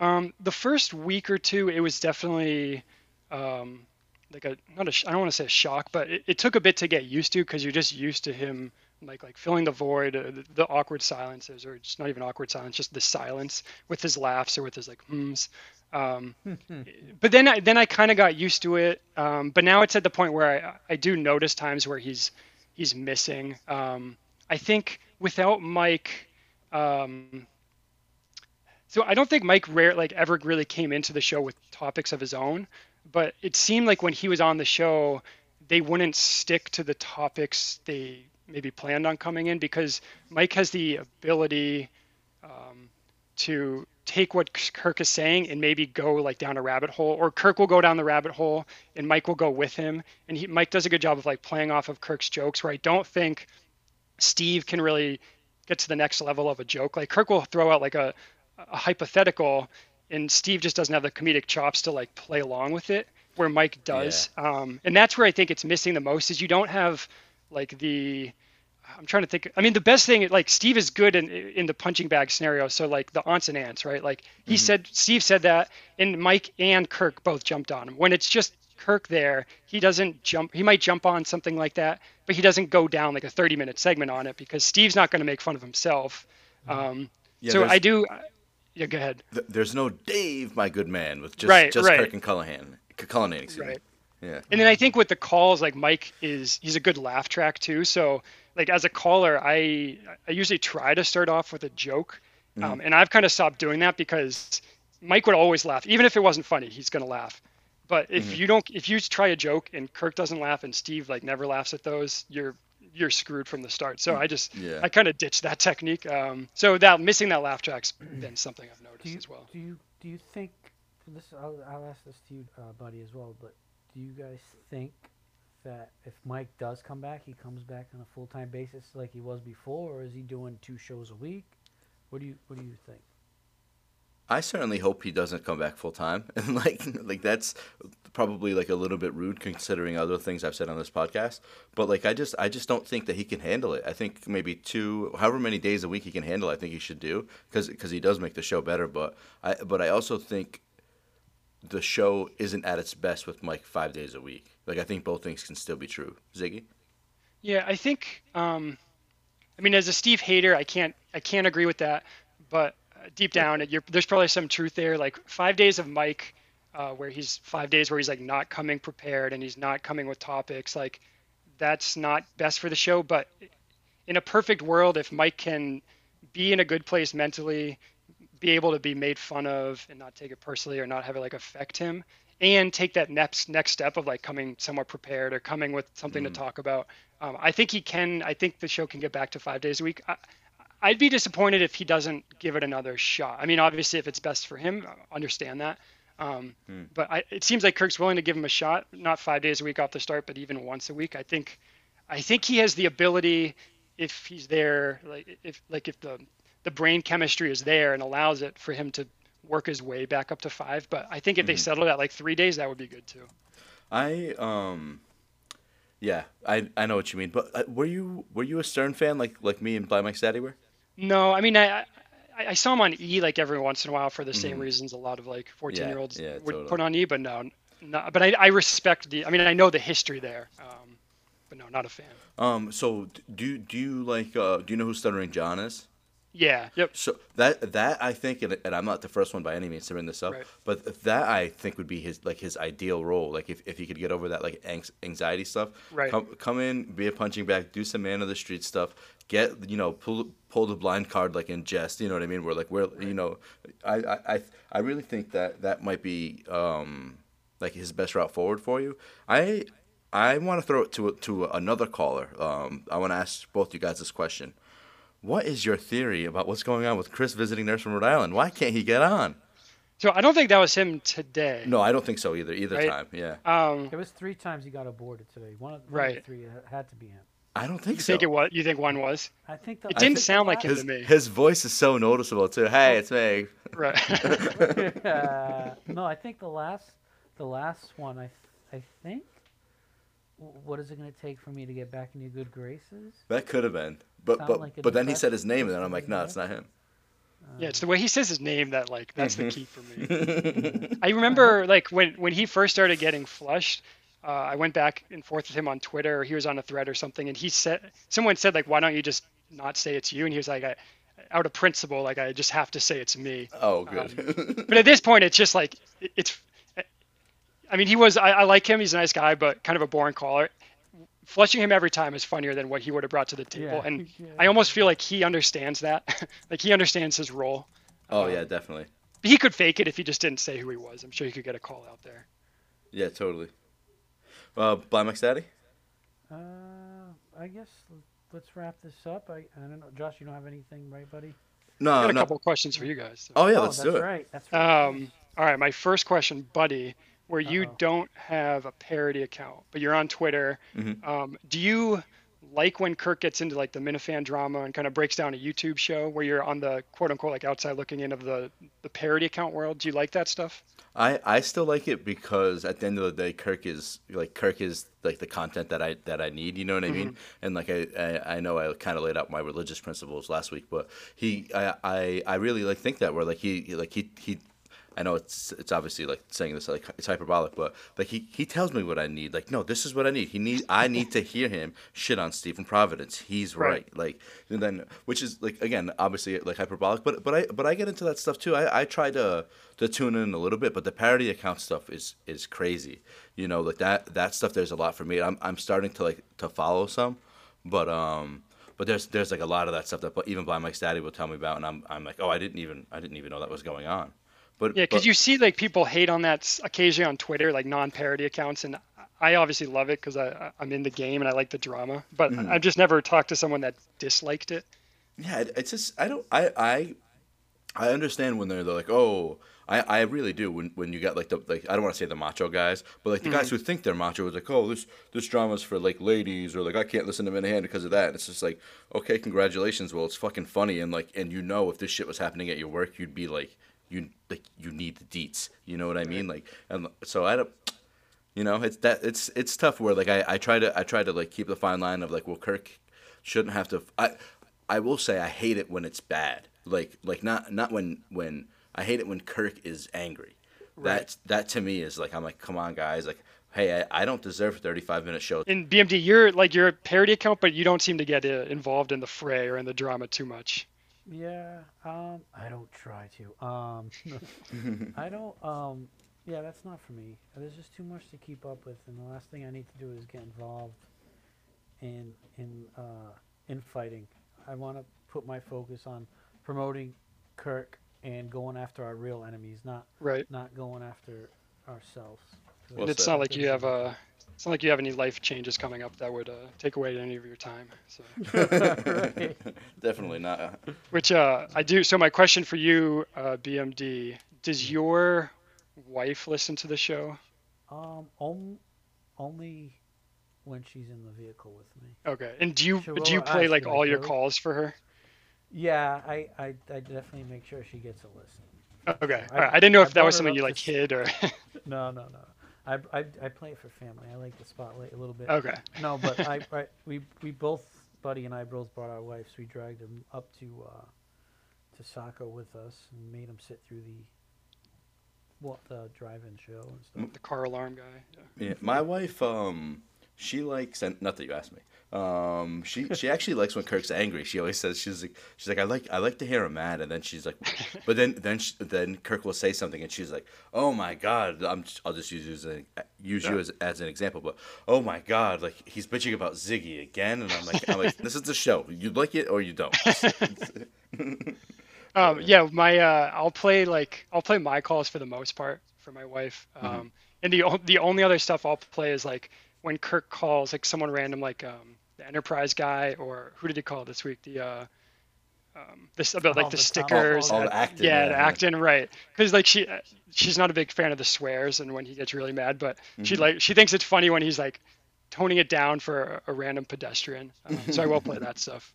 Um, the first week or two, it was definitely um, like a not a I don't want to say a shock, but it, it took a bit to get used to because you're just used to him like like filling the void, uh, the, the awkward silences, or just not even awkward silence, just the silence with his laughs or with his like hums. Um, (laughs) but then I, then I kind of got used to it. Um, but now it's at the point where I, I do notice times where he's he's missing. Um, I think without Mike, um, so I don't think Mike rare like ever really came into the show with topics of his own. but it seemed like when he was on the show, they wouldn't stick to the topics they maybe planned on coming in because Mike has the ability um, to take what Kirk is saying and maybe go like down a rabbit hole, or Kirk will go down the rabbit hole and Mike will go with him. And he, Mike does a good job of like playing off of Kirk's jokes, where I don't think Steve can really get to the next level of a joke. Like Kirk will throw out like a, a hypothetical, and Steve just doesn't have the comedic chops to like play along with it, where Mike does. Yeah. Um, and that's where I think it's missing the most is you don't have like the I'm trying to think. I mean, the best thing, like Steve is good in in the punching bag scenario. So like the aunts and ants, right? Like he mm-hmm. said, Steve said that, and Mike and Kirk both jumped on him. When it's just Kirk there, he doesn't jump. He might jump on something like that, but he doesn't go down like a 30 minute segment on it because Steve's not going to make fun of himself. Mm-hmm. Um, yeah, so I do. Yeah, go ahead. Th- there's no Dave, my good man, with just right, just right. Kirk and Cullinane. Cullinane, excuse right. me. Yeah. And then I think with the calls, like Mike is he's a good laugh track too. So like as a caller, I I usually try to start off with a joke, mm-hmm. um, and I've kind of stopped doing that because Mike would always laugh, even if it wasn't funny. He's gonna laugh. But if mm-hmm. you don't, if you try a joke and Kirk doesn't laugh and Steve like never laughs at those, you're you're screwed from the start. So mm, I just yeah. I kind of ditched that (laughs) technique. Um, so that missing that laugh track's (clears throat) been something I've noticed you, as well. Do you do you think this? I'll, I'll ask this to you, uh, buddy, as well. But do you guys think that if Mike does come back, he comes back on a full time basis like he was before, or is he doing two shows a week? What do you What do you think? I certainly hope he doesn't come back full time, (laughs) and like like that's probably like a little bit rude considering other things I've said on this podcast. But like I just I just don't think that he can handle it. I think maybe two, however many days a week he can handle, I think he should do because because he does make the show better. But I but I also think the show isn't at its best with Mike five days a week. Like I think both things can still be true. Ziggy. Yeah, I think. Um, I mean, as a Steve hater, I can't I can't agree with that. But deep down, there's probably some truth there. Like five days of Mike, uh, where he's five days where he's like not coming prepared and he's not coming with topics. Like that's not best for the show. But in a perfect world, if Mike can be in a good place mentally, be able to be made fun of and not take it personally or not have it like affect him and take that next next step of like coming somewhat prepared or coming with something mm. to talk about. Um, I think he can. I think the show can get back to five days a week. I, I'd be disappointed if he doesn't give it another shot. I mean, obviously, if it's best for him, I understand that. Um, hmm. But I, it seems like Kirk's willing to give him a shot, not five days a week off the start, but even once a week. I think, I think he has the ability, if he's there, like if like if the the brain chemistry is there and allows it for him to work his way back up to five. But I think if mm-hmm. they settled at like three days, that would be good too. I um, yeah, I I know what you mean. But uh, were you were you a Stern fan like like me and Blind Mike's daddy were? No, I mean I. I, I saw him on E like every once in a while for the same mm-hmm. reasons a lot of like 14 year olds yeah, would totally. put on E, but no, not, but I, I respect the. I mean, I know the history there, um, but no, not a fan. Um, so do do you like uh, do you know who Stuttering John is? Yeah. Yep. So that that I think, and, and I'm not the first one by any means to bring this up, right. but that I think would be his like his ideal role. Like if, if he could get over that like anxiety stuff, right? Come, come in, be a punching bag, do some man of the street stuff, get you know pull pull the blind card like in jest. You know what I mean? we're like where right. you know, I, I I really think that that might be um like his best route forward for you. I I want to throw it to to another caller. Um, I want to ask both you guys this question. What is your theory about what's going on with Chris visiting nurse from Rhode Island? Why can't he get on? So I don't think that was him today. No, I don't think so either. Either right? time, yeah. Um, it was three times he got aborted today. One of, one right. of the three had to be him. I don't think you so. Think it was? You think one was? I think the, it didn't sound like his, him to me. His voice is so noticeable too. Hey, it's me. Right. (laughs) uh, no, I think the last, the last one. I, I think. What is it going to take for me to get back in your good graces? That could have been. But but like but then he said his name, and then I'm like, no, it's not him. Yeah, it's the way he says his name that like that's the key for me. (laughs) I remember like when when he first started getting flushed, uh, I went back and forth with him on Twitter. He was on a thread or something, and he said someone said like, why don't you just not say it's you? And he was like, I, out of principle, like I just have to say it's me. Oh, good. Um, but at this point, it's just like it, it's. I mean, he was. I, I like him. He's a nice guy, but kind of a boring caller flushing him every time is funnier than what he would have brought to the table. Yeah, and (laughs) yeah. I almost feel like he understands that. (laughs) like he understands his role. Oh um, yeah, definitely. He could fake it if he just didn't say who he was. I'm sure he could get a call out there. Yeah, totally. Uh, Blind Mike's Daddy? Uh, I guess let's wrap this up. I, I don't know, Josh. You don't have anything, right, buddy? No, I got a no. couple questions for you guys. so. Oh, yeah, oh, let's that's do it. right. That's right. Um, all right, my first question, buddy, where you Uh-oh. don't have a parody account, but you're on Twitter. Mhm. Um, do you like when Kirk gets into like the Minifan drama and kind of breaks down a YouTube show where you're on the quote unquote like outside looking in of the the parody account world? Do you like that stuff? I, I still like it because at the end of the day, Kirk is like Kirk is like the content that I that I need. You know what I mean? Mm-hmm. And like I, I, I know I kind of laid out my religious principles last week, but he I, I, I really like think that where like he he- like he he. I know it's it's obviously like saying this like it's hyperbolic, but like he, he tells me what I need. Like no, this is what I need. He need I need to hear him shit on Stephen Providence. He's right. Right. Like and then which is like again obviously like hyperbolic, but but I but I get into that stuff too. I, I try to to tune in a little bit, but the parody account stuff is is crazy. You know, like that that stuff. There's a lot for me. I'm I'm starting to like to follow some, but um. But there's there's like a lot of that stuff that even Blind Mike's daddy will tell me about, and I'm I'm like, oh, I didn't even I didn't even know that was going on. But Yeah, because you see like people hate on that occasionally on Twitter, like non-parody accounts, and I obviously love it because I I'm in the game and I like the drama. But Mm-hmm. I've just never talked to someone that disliked it. Yeah, it's just I don't I I I understand when they're, they're like, oh, I, I really do when when you got like the like I don't want to say the macho guys, but like the guys who think they're macho is like, oh, this this drama's for like ladies or like I can't listen to Minihane because of that. And it's just like, okay, congratulations. Well, it's fucking funny and like and you know if this shit was happening at your work, you'd be like you like you need the deets. You know what I mean? Like and so I don't. You know, it's that it's it's tough. Where like I, I try to I try to like keep the fine line of like, well, Kirk shouldn't have to. I I will say I hate it when it's bad. Like like not not when when I hate it when Kirk is angry. Right. That that to me is like I'm like, come on, guys, like. Hey, I, I don't deserve a 35 minute show. In BMD, you're like you're a parody account, but you don't seem to get uh, involved in the fray or in the drama too much. Yeah, um, I don't try to. Um, (laughs) (laughs) I don't. Um, yeah, that's not for me. There's just too much to keep up with, and the last thing I need to do is get involved in in uh, in fighting. I want to put my focus on promoting Kirk and going after our real enemies, not Right. not going after ourselves. 'Cause Well And it's said. not like you have uh It's not like you have any life changes coming up that would uh, take away any of your time. So. Right. (laughs) (laughs) Definitely not. Which uh, I do. So my question for you, uh, BMD, does your wife listen to the show? Um, om- only when she's in the vehicle with me. Okay. And do you Sure, do you play like all your calls for her? Yeah, I, I, I definitely make sure she gets a listen. Okay. I- All right. I didn't know I if that was brought something you like to- hid or. (laughs) No, no, no. I, I, I play it for family. I like the spotlight a little bit. okay. No, but I, (laughs) I we we both Buddy and I both brought our wives. We dragged them up to uh, to Saco with us and made them sit through the what the drive-in show and stuff. The car alarm guy. Yeah. Yeah, my wife, um, she likes, and not that you asked me. Um, she she actually likes when Kirk's angry. She always says she's like she's like I like I like to hear him mad, and then she's like, but then then she, then Kirk will say something, and she's like, oh my god, I'm just, I'll just use you as an, use you as, as an example, but oh my god, like he's bitching about Ziggy again, and I'm like I'm like this is the show, you like it or you don't. (laughs) (laughs) Um, yeah, my uh, I'll play like I'll play my calls for the most part for my wife. Um, and the the only other stuff I'll play is like when Kirk calls like someone random like um, the Enterprise guy or who did he call this week? The uh, um, this about like Oh, the the stickers. all and- the acting, yeah, yeah, the acting right. Because like she uh, she's not a big fan of the swears and when he gets really mad, but she Mm-hmm. like she thinks it's funny when he's like toning it down for a, a random pedestrian. (laughs) Um, so I will play that stuff.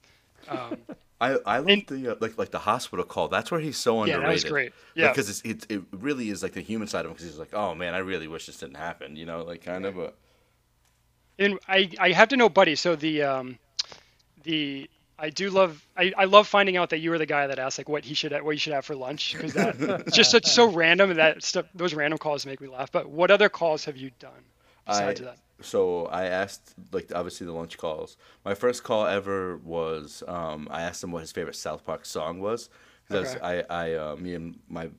Um, I I love And- the uh, like like the hospital call. That's where he's so yeah, underrated. that was great. Yeah. because it's, it it really is like the human side of him. Because he's like, oh man, I really wish this didn't happen. You know, like kind of. But And I, I have to know, buddy. So the um, the I do love I, I love finding out that you were the guy that asked like what he should what you should have for lunch because that it's (laughs) just such so random and that stuff those random calls make me laugh. But what other calls have you done besides I, that? So I asked, like, obviously the lunch calls. My first call ever was um, I asked him what his favorite South Park song was because Okay. I, I, uh, me and my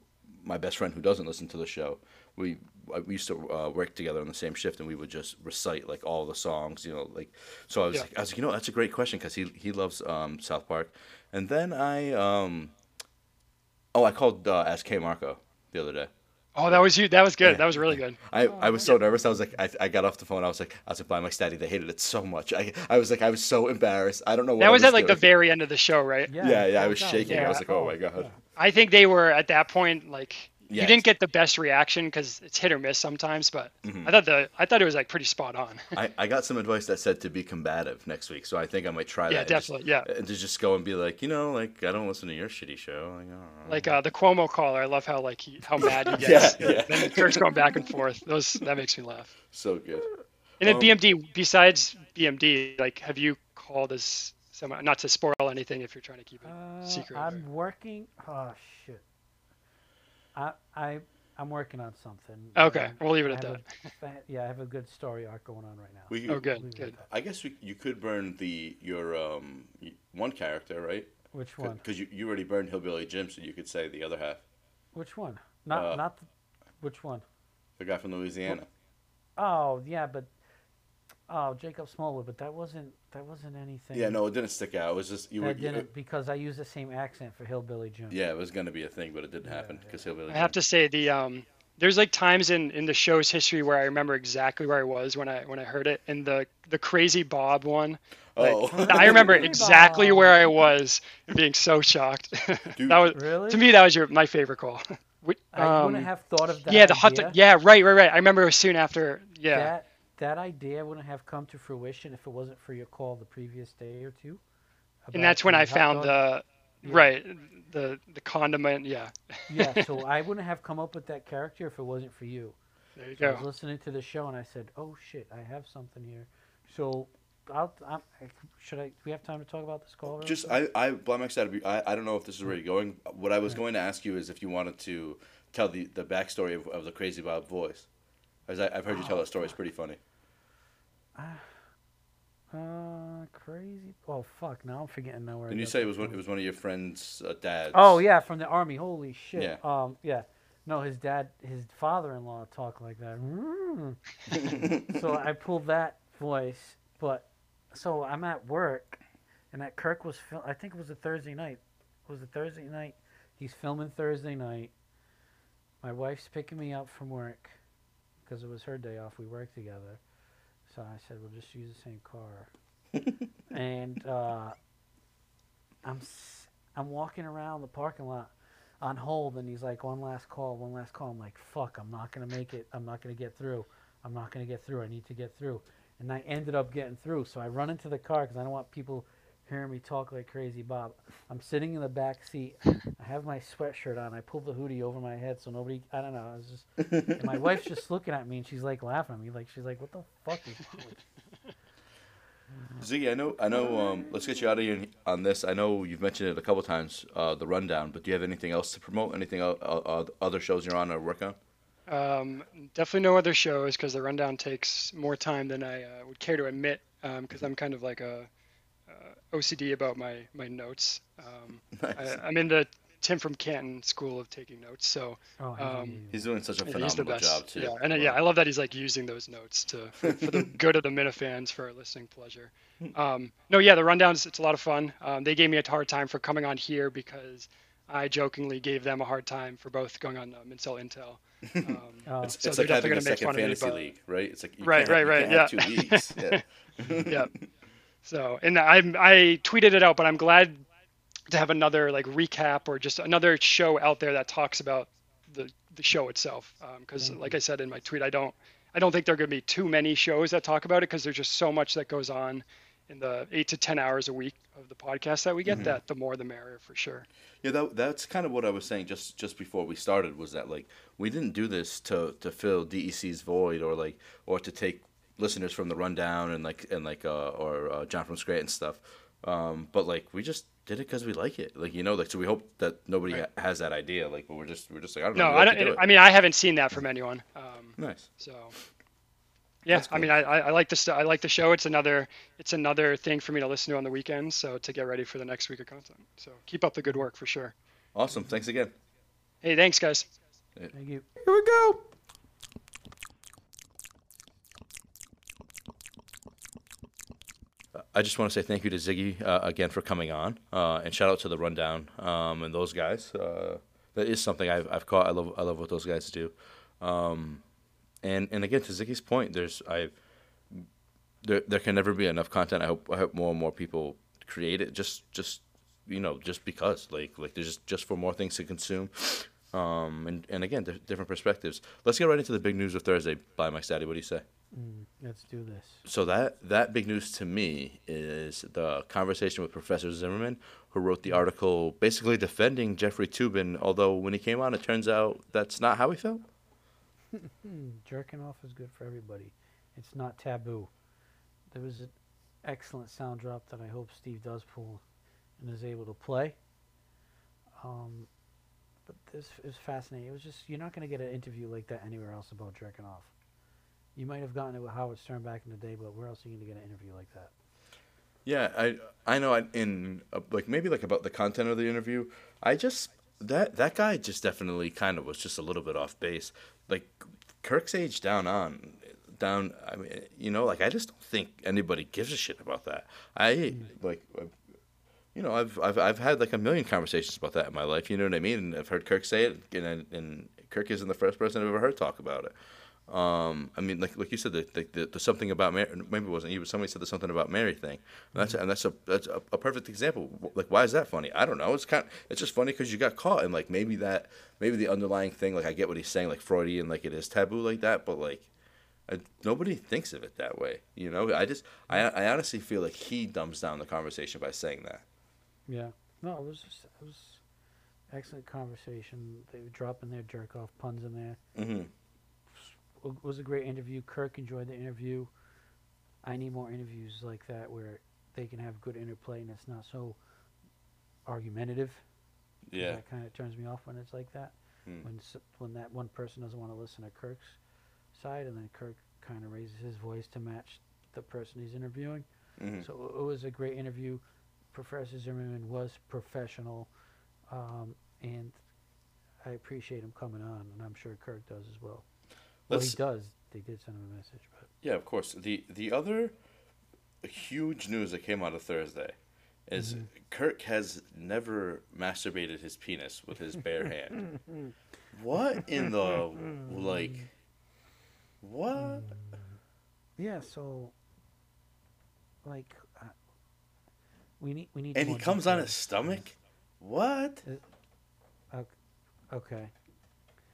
my best friend who doesn't listen to the show, we we used to uh, work together on the same shift, and we would just recite like all the songs, you know, like. So I was Yeah. like, I was like, you know, that's a great question because he he loves um, South Park, and then I um, oh I called uh, Ask K Marco the other day. Oh, that was you. That was good. Yeah. That was really good. I, I was so nervous. I was like, I, I got off the phone. I was like, I was like, by my daddy, they hated it so much. I, I was like, I was so embarrassed. I don't know what That I was at like the very end of the show, right? Yeah, yeah, I was that shaking. I was like, oh my god. yeah. I think they were at that point like Yeah, you didn't get the best reaction because it's hit or miss sometimes. But Mm-hmm. I thought the I thought it was like pretty spot on. (laughs) I, I got some advice that said to be combative next week, so I think I might try Yeah, that. and just- definitely, yeah. And to just go and be like, you know, like I don't listen to your shitty show. Like, oh. like uh, the Cuomo caller, I love how like he, how (laughs) mad he gets. Yeah, (laughs) yeah. Then Kirk's going back and forth. Those that makes me laugh. so good. And then Um, BMD, besides BMD, like have you called as someone not to spoil anything if you're trying to keep it Uh, secret? I'm working. Oh shit. I I I'm working on something. Okay, Um, we'll leave it at that. (laughs) a yeah, I have a good story arc going on right now. We, Oh, good, good. I guess we, you could burn the your um one character, right? Which one? Because you, you already burned Hillbilly Jim, so you could say the other half, Which one? Not Uh, not. The, which one? the guy from Louisiana. Oh yeah, but oh Jacob Smallwood, but that wasn't that wasn't anything. Yeah, no, it didn't stick out. It was just you were. that you- didn't because I used the same accent for Hillbilly Jim. yeah, it was gonna be a thing, but it didn't Yeah, happen yeah. because Hillbilly. I have to say the um there's like times in in the show's history where I remember exactly where I was when I when I heard it and the the crazy Bob one. Like, Oh, (laughs) I remember exactly Bob. where I was being so shocked. (laughs) Dude. that was Really? to me that was your my favorite call. (laughs) Wh- I um, wouldn't have thought of that. yeah, the hot idea. dog. Yeah, right, right, right. I remember it was soon after. Yeah, That that idea wouldn't have come to fruition if it wasn't for your call the previous day or two. and that's when I found dog. the Yeah. right the the condiment. Yeah, yeah, so (laughs) I wouldn't have come up with that character if it wasn't for you. there you So I was listening to the show and I said, "Oh shit, I have something here." So, I'll, I'm, should I? Do we have time to talk about this call? real Just? I I Blind Mike's out I I don't know if this is where you're going. What I was going to ask you is if you wanted to tell the the backstory of, of the Crazy Bob voice, as I, I've heard you tell that story. It's pretty funny. Uh, crazy. Oh fuck! Now I'm forgetting now where. I Didn't you say it was one, it was one of your friends' uh, dads? Oh yeah, from the army. Holy shit. Yeah. Um. Yeah. No, his dad, his father-in-law talked like that. Mm. (laughs) so I pulled that voice, but so I'm at work, and that Kirk was. Fil- I think it was a Thursday night. It was a Thursday night. He's filming Thursday night. My wife's picking me up from work because it was her day off. We work together, so I said we'll just use the same car. (laughs) and uh, I'm s- I'm walking around the parking lot on hold, and he's like, "One last call, one last call." I'm like, "Fuck, I'm not gonna make it. I'm not gonna get through. I'm not gonna get through. I need to get through." And I ended up getting through. So I run into the car because I don't want people hearing me talk like crazy Bob. I'm sitting in the back seat. I have my sweatshirt on. I pulled the hoodie over my head so nobody. I don't know. I was just. and my wife's just looking at me, and she's like laughing at me, like she's like, "What the fuck is wrong with? Ziggy, I know, I know. Um, let's get you out of here on this. I know you've mentioned it a couple times, uh, the rundown. But do you have anything else to promote? Anything o- uh, other shows you're on or work on? Um, definitely no other shows because the rundown takes more time than I uh, would care to admit. Because I'm kind of like a uh, OCD about my my notes. Um, (laughs) Nice. I, I'm in the Tim from Canton school of taking notes, so Oh, Um. He's doing such a Yeah, phenomenal best. job too. Yeah, and uh, yeah, I love that he's like using those notes to for, for the (laughs) good of the Minifans for our listening pleasure. Um, no, yeah, the rundowns it's a lot of fun. Um, they gave me a hard time for coming on here because I jokingly gave them a hard time for both going on uh, Mincel Intel. Um, (laughs) Oh. It's, So it's they're like having definitely a gonna make second fun of me, fantasy but- league, right? It's like you Right, can't have- right, right, can't two leagues. Yeah. yeah. So, and I I tweeted it out, but I'm glad to have another like recap or just another show out there that talks about the the show itself. Um, because, Thank mm-hmm. like I said in my tweet, I don't I don't think there are going to be too many shows that talk about it because there's just so much that goes on in the eight to ten hours a week of the podcast that we get. Mm-hmm. That the more the merrier for sure. Yeah, that, that's kind of what I was saying just just before we started was that like we didn't do this to to fill DEC's void or like or to take listeners from the rundown and like and like uh or uh, John from Scranton stuff. Um, but like we just did it because we like it, like you know, like so we hope that nobody Right. ha- has that idea, like but we're just we're just like I don't No, know, we I like don't. do I mean, I haven't seen that from anyone. Um, nice. So, yeah, That's I mean, I, I I like the st- I like the show. It's another it's another thing for me to listen to on the weekends. So to get ready for the next week of content. So keep up the good work for sure. Awesome. Thanks again. Hey, thanks guys. Thank you. Here we go. I just want to say thank you to Ziggy uh, again for coming on, uh, and shout out to the Rundown um, and those guys. Uh, that is something I've I've caught. I love I love what those guys do. Um, and and again to Ziggy's point, there's I there there can never be enough content. I hope I hope more and more people create it. Just just you know just because like like there's just just for more things to consume. Um, and and again di- different perspectives. Let's get right into the big news of Thursday Blind Mike's daddy. What do you say? Mm, let's do this. So that that big news to me is the conversation with Professor Zimmerman, who wrote the article basically defending Jeffrey Toobin. Although when he came on, it turns out that's not how he felt. Hmm, jerking off is good for everybody. It's not taboo. There was an excellent sound drop that I hope Steve does pull and is able to play. Um, but this is fascinating. It was just you're not going to get an interview like that anywhere else about jerking off. You might have gotten it with Howard Stern back in the day, but where else are you going to get an interview like that? Yeah, I I know. I- In uh, like maybe like about the content of the interview, I just that that guy just definitely kind of was just a little bit off base. Like Kirk's age down on down. I mean, you know, like I just don't think anybody gives a shit about that. I like. uh, You know, I've, I've I've had like a million conversations about that in my life. You know what I mean? And I've heard Kirk say it, and, and Kirk isn't the first person I've ever heard talk about it. Um, I mean, like like you said, the, the, the, the something about Mary. Maybe it wasn't you, but somebody said the something about Mary thing. And that's and that's a that's a, a perfect example. Like, why is that funny? I don't know. It's kind. Of, it's just funny because you got caught, and like maybe that maybe the underlying thing. Like, I get what he's saying, like Freudian, like it is taboo like that, but like. I, nobody thinks of it that way, you know. I just, I, I honestly feel like he dumbs down the conversation by saying that. Yeah. No, it was just, it was excellent conversation. They were dropping their jerk off puns in there. Mm-hmm. It was a great interview. Kirk enjoyed the interview. I need more interviews like that where they can have good interplay and it's not so argumentative. Yeah. That kind of turns me off when it's like that. Hmm. When when that one person doesn't want to listen to Kirk's side and then Kirk kind of raises his voice to match the person he's interviewing. Mm-hmm. So it was a great interview. Professor Zimmerman was professional, um, and I appreciate him coming on, and I'm sure Kirk does as well. Well, he does. They did send him a message, but Yeah, of course. The the other huge news that came out of Thursday is mm-hmm. Kirk has never masturbated his penis with his bare hand. (laughs) what in the like? What? Mm. yeah. So, like, uh, we need we need. And he comes on his stomach. What? Uh, okay.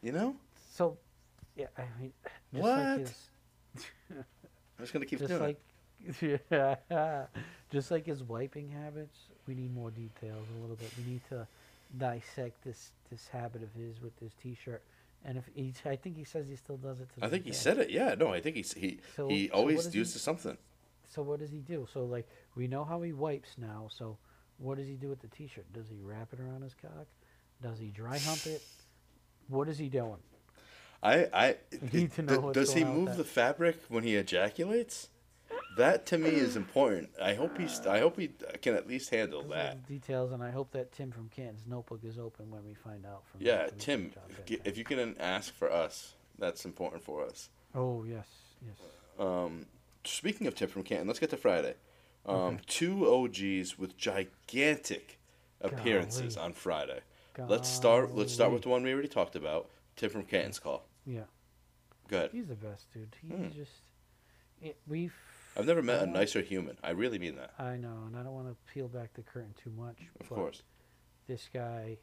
You know? So, yeah. I mean, (sighs) just What? Like his, (laughs) I'm just gonna keep just doing like it. (laughs) yeah, just like his wiping habits, we need more details a little bit. We need to dissect this this habit of his with this T-shirt. And if he, I think he says he still does it to. I think he said it. Yeah. No, I think he So- he so what always he- uses something. So what does he do? So like we know how he wipes now. So what does he do with the T-shirt? Does he wrap it around his cock? Does he dry hump it? What is he doing? I I need to know th- does he going on with move the fabric when he ejaculates? That to me is important. I hope he's. I hope he can at least handle Those that. details, and I hope that Tim from Canton's notebook is open when we find out from. Yeah, Tim, if, you- if you can ask for us, that's important for us. Oh yes, yes. Um, speaking of Tim from Canton, let's get to Friday. Um, Okay. Two OGs with gigantic appearances Golly. on Friday. Let's start. Let's start with the one we already talked about. Tim from Canton's call. Yeah, Good. he's the best dude. He's Hmm. just. It, we've. I've never met a nicer human. I really mean that. I know, and I don't want to peel back the curtain too much. Of course. this guy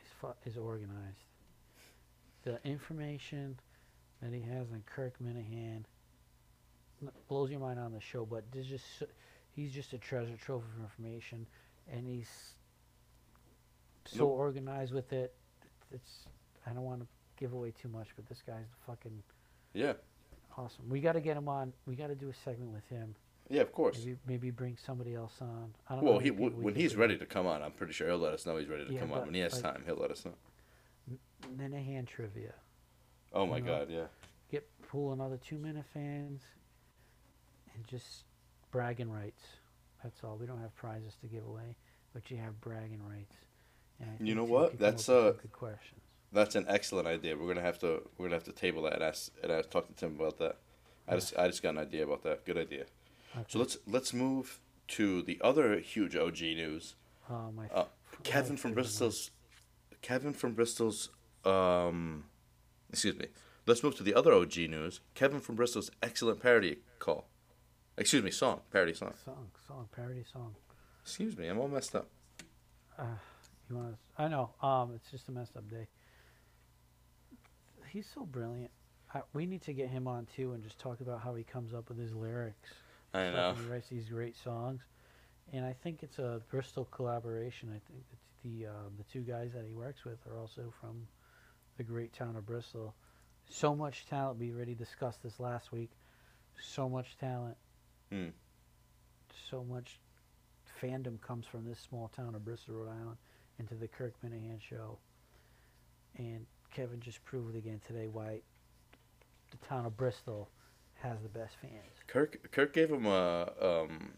is fu- is organized. The information that he has on Kirk Minihane blows your mind on the show, but there's just he's just a treasure trove of information, and he's so Nope. organized with it. It's I don't want to give away too much, but this guy's fucking Yeah. awesome. We got to get him on. We got to do a segment with him. Yeah. Of course. Maybe maybe bring somebody else on. I don't. Well, how he w- when he's ready to come on, I'm pretty sure he'll let us know he's ready to Yeah, come on. When he has like- time, he'll let us know. Minihane trivia. Oh my you know, God, yeah. get pull another two minute fans and just bragging rights. That's all. We don't have prizes to give away, but you have bragging rights. And You know what? can come up That's, a uh, good questions. That's an excellent idea. We're gonna have to we're gonna have to table that and ask and ask, talk to Tim about that. I just I just got an idea about that. Good idea. Okay. So let's let's move to the other huge OG news. Uh, my Uh, Kevin from. Bristol's Kevin from Bristol's. Um, excuse me. Let's move to the other OG news. Kevin from Bristol's excellent parody call. Excuse me, song parody song. Song, song, parody song. Excuse me, I'm all messed up. You want to? I know. Um, it's just a messed up day. He's so brilliant. I, we need to get him on too and just talk about how he comes up with his lyrics. I know. He writes these great songs, and I think it's a Bristol collaboration. I think the uh, the two guys that he works with are also from the great town of Bristol. So much talent. We already discussed this last week. So much talent. Hmm. So much fandom comes from this small town of Bristol, Rhode Island, into the Kirk Minihane show. And Kevin just proved again today why the town of Bristol has the best fans. Kirk Kirk gave him a um,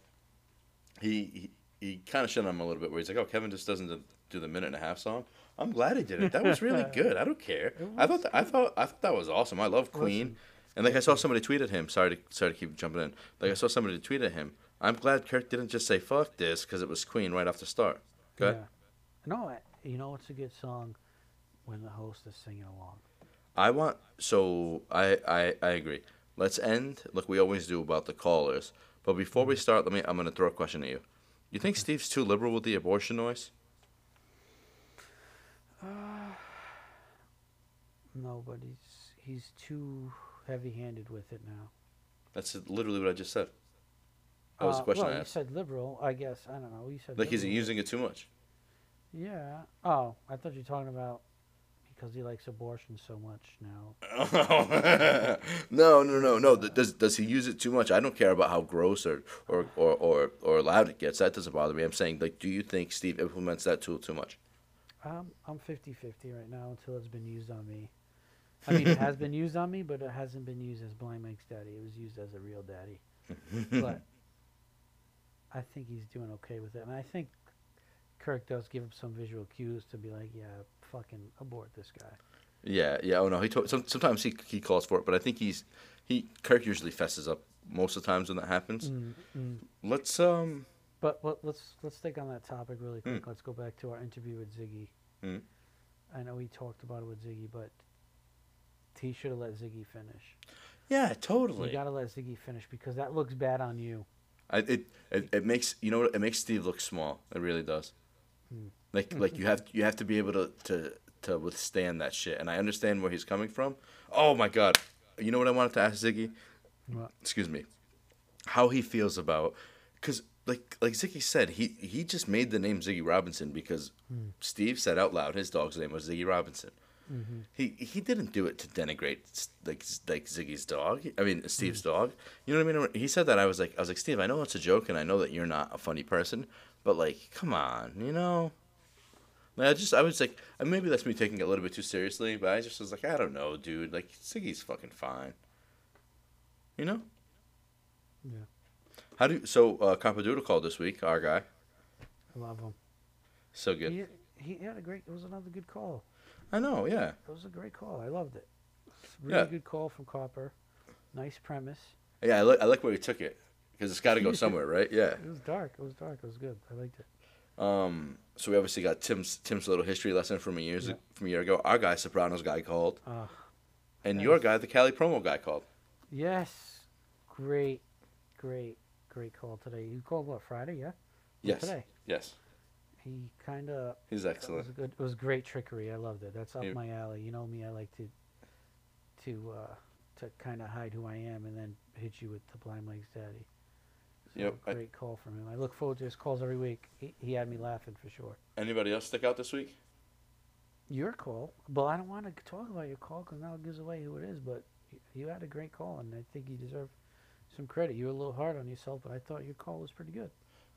he he, he kind of shit on him a little bit where he's like, oh, Kevin just doesn't do- the minute and a half song. I'm glad he did it. That was really (laughs) good. I don't care. I thought that, I thought I thought that was awesome. I love Queen, and like I saw somebody tweet at him. Sorry to sorry to keep jumping in. Like I saw somebody tweet at him. I'm glad Kirk didn't just say fuck this because it was Queen right off the start. Okay. Yeah. No, I, you know it's a good song when the host is singing along. I want so I, I I agree. Let's end like we always do about the callers. But before we start, let me I'm gonna throw a question at you. You think Steve's too liberal with the abortion noise? No, but he's he's too heavy-handed with it now. That's literally what I just said. That was the Uh, question well, I you asked. said liberal. I guess I don't know. You said Like, is he using it too much? Yeah. Oh, I thought you were talking about because he likes abortion so much now. (laughs) no, no, no, no. Does does he use it too much? I don't care about how gross or or, or, or, or loud it gets. That doesn't bother me. I'm saying, like, do you think Steve implements that tool too much? Um, I'm 50-50 right now until it's been used on me. I mean, it has been used on me, but it hasn't been used as Blind Mike's daddy. It was used as a real daddy. (laughs) but I think he's doing okay with it, and I think Kirk does give him some visual cues to be like, "Yeah, fucking abort this guy." Yeah, yeah. Oh no, he to- some, sometimes he he calls for it, but I think he's he Kirk usually fesses up most of the times when that happens. Mm, mm. Let's um But let, let's let's stick on that topic really Hmm. quick. Let's go back to our interview with Ziggy. Mm. I know we talked about it with Ziggy, but he should have let Ziggy finish. yeah, totally. You got to let Ziggy finish because that looks bad on you. I, it, it it makes you know what it makes Steve look small. It really does. Hmm. Like mm-hmm. like you have you have to be able to to to withstand that shit. And I understand where he's coming from. Oh my god, you know what I wanted to ask Ziggy? What? Excuse me. How he feels about because like like Ziggy said he he just made the name Ziggy Robinson because hmm. Steve said out loud his dog's name was Ziggy Robinson. Mm-hmm. He he didn't do it to denigrate like like Ziggy's dog. I mean hmm. Steve's dog. You know what I mean? He said that I was like I was like Steve. I know it's a joke and I know that you're not a funny person, but like come on, you know. Like, I just I was like uh, maybe that's me taking it a little bit too seriously, but I just was like I don't know, dude. Like Ziggy's fucking fine. You know. Yeah. How do you, so? Uh, Capadoodle called this week. Our guy, I love him. so good. He, he had a great. It was another good call. I know. Yeah. It was a great call. I loved it. Really Yeah. good call from Copper. Nice premise. Yeah. I like I like where he took it because it's got to go (laughs) somewhere, right? Yeah. It was dark. It was dark. It was good. I liked it. Um. So we obviously got Tim's Tim's little history lesson from a years Yeah. from a year ago. Our guy, Sopranos guy, called, Uh, and your guy, the Cali promo guy, called. yes. Great, great, great call today. You called what Friday? Yeah. Yes. Today. Yes. He kind of. He's It was excellent. good. It was great trickery. I loved it. That's up my alley. You know me. I like to. To uh, to kind of hide who I am and then hit you with the blind Mike's daddy. Yep, I- Great call from him. I look forward to his calls every week. He, he had me laughing for sure. Anybody else stick out this week? Your call, well, I don't want to talk about your call because now it gives away who it is. But y- you had a great call, and I think you deserve some credit. You were a little hard on yourself, but I thought your call was pretty good.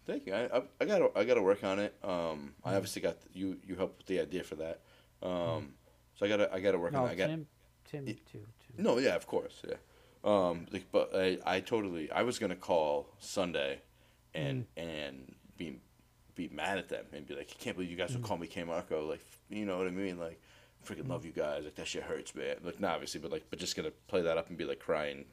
Thank you. I, I, I gotta I gotta work on it. Um, I obviously got you you helped with the idea for that. Um, so I gotta I gotta work on No, that. I got Tim, Tim too, too. no, yeah, of course, yeah. Um, like, but I, I totally I was gonna call Sunday, and and be be mad at them and be like, I can't believe you guys would call me K Marco. Like, you know what I mean? Like, freaking love you guys. Like that shit hurts, man. Like, not obviously, but like, but just gonna play that up and be like crying,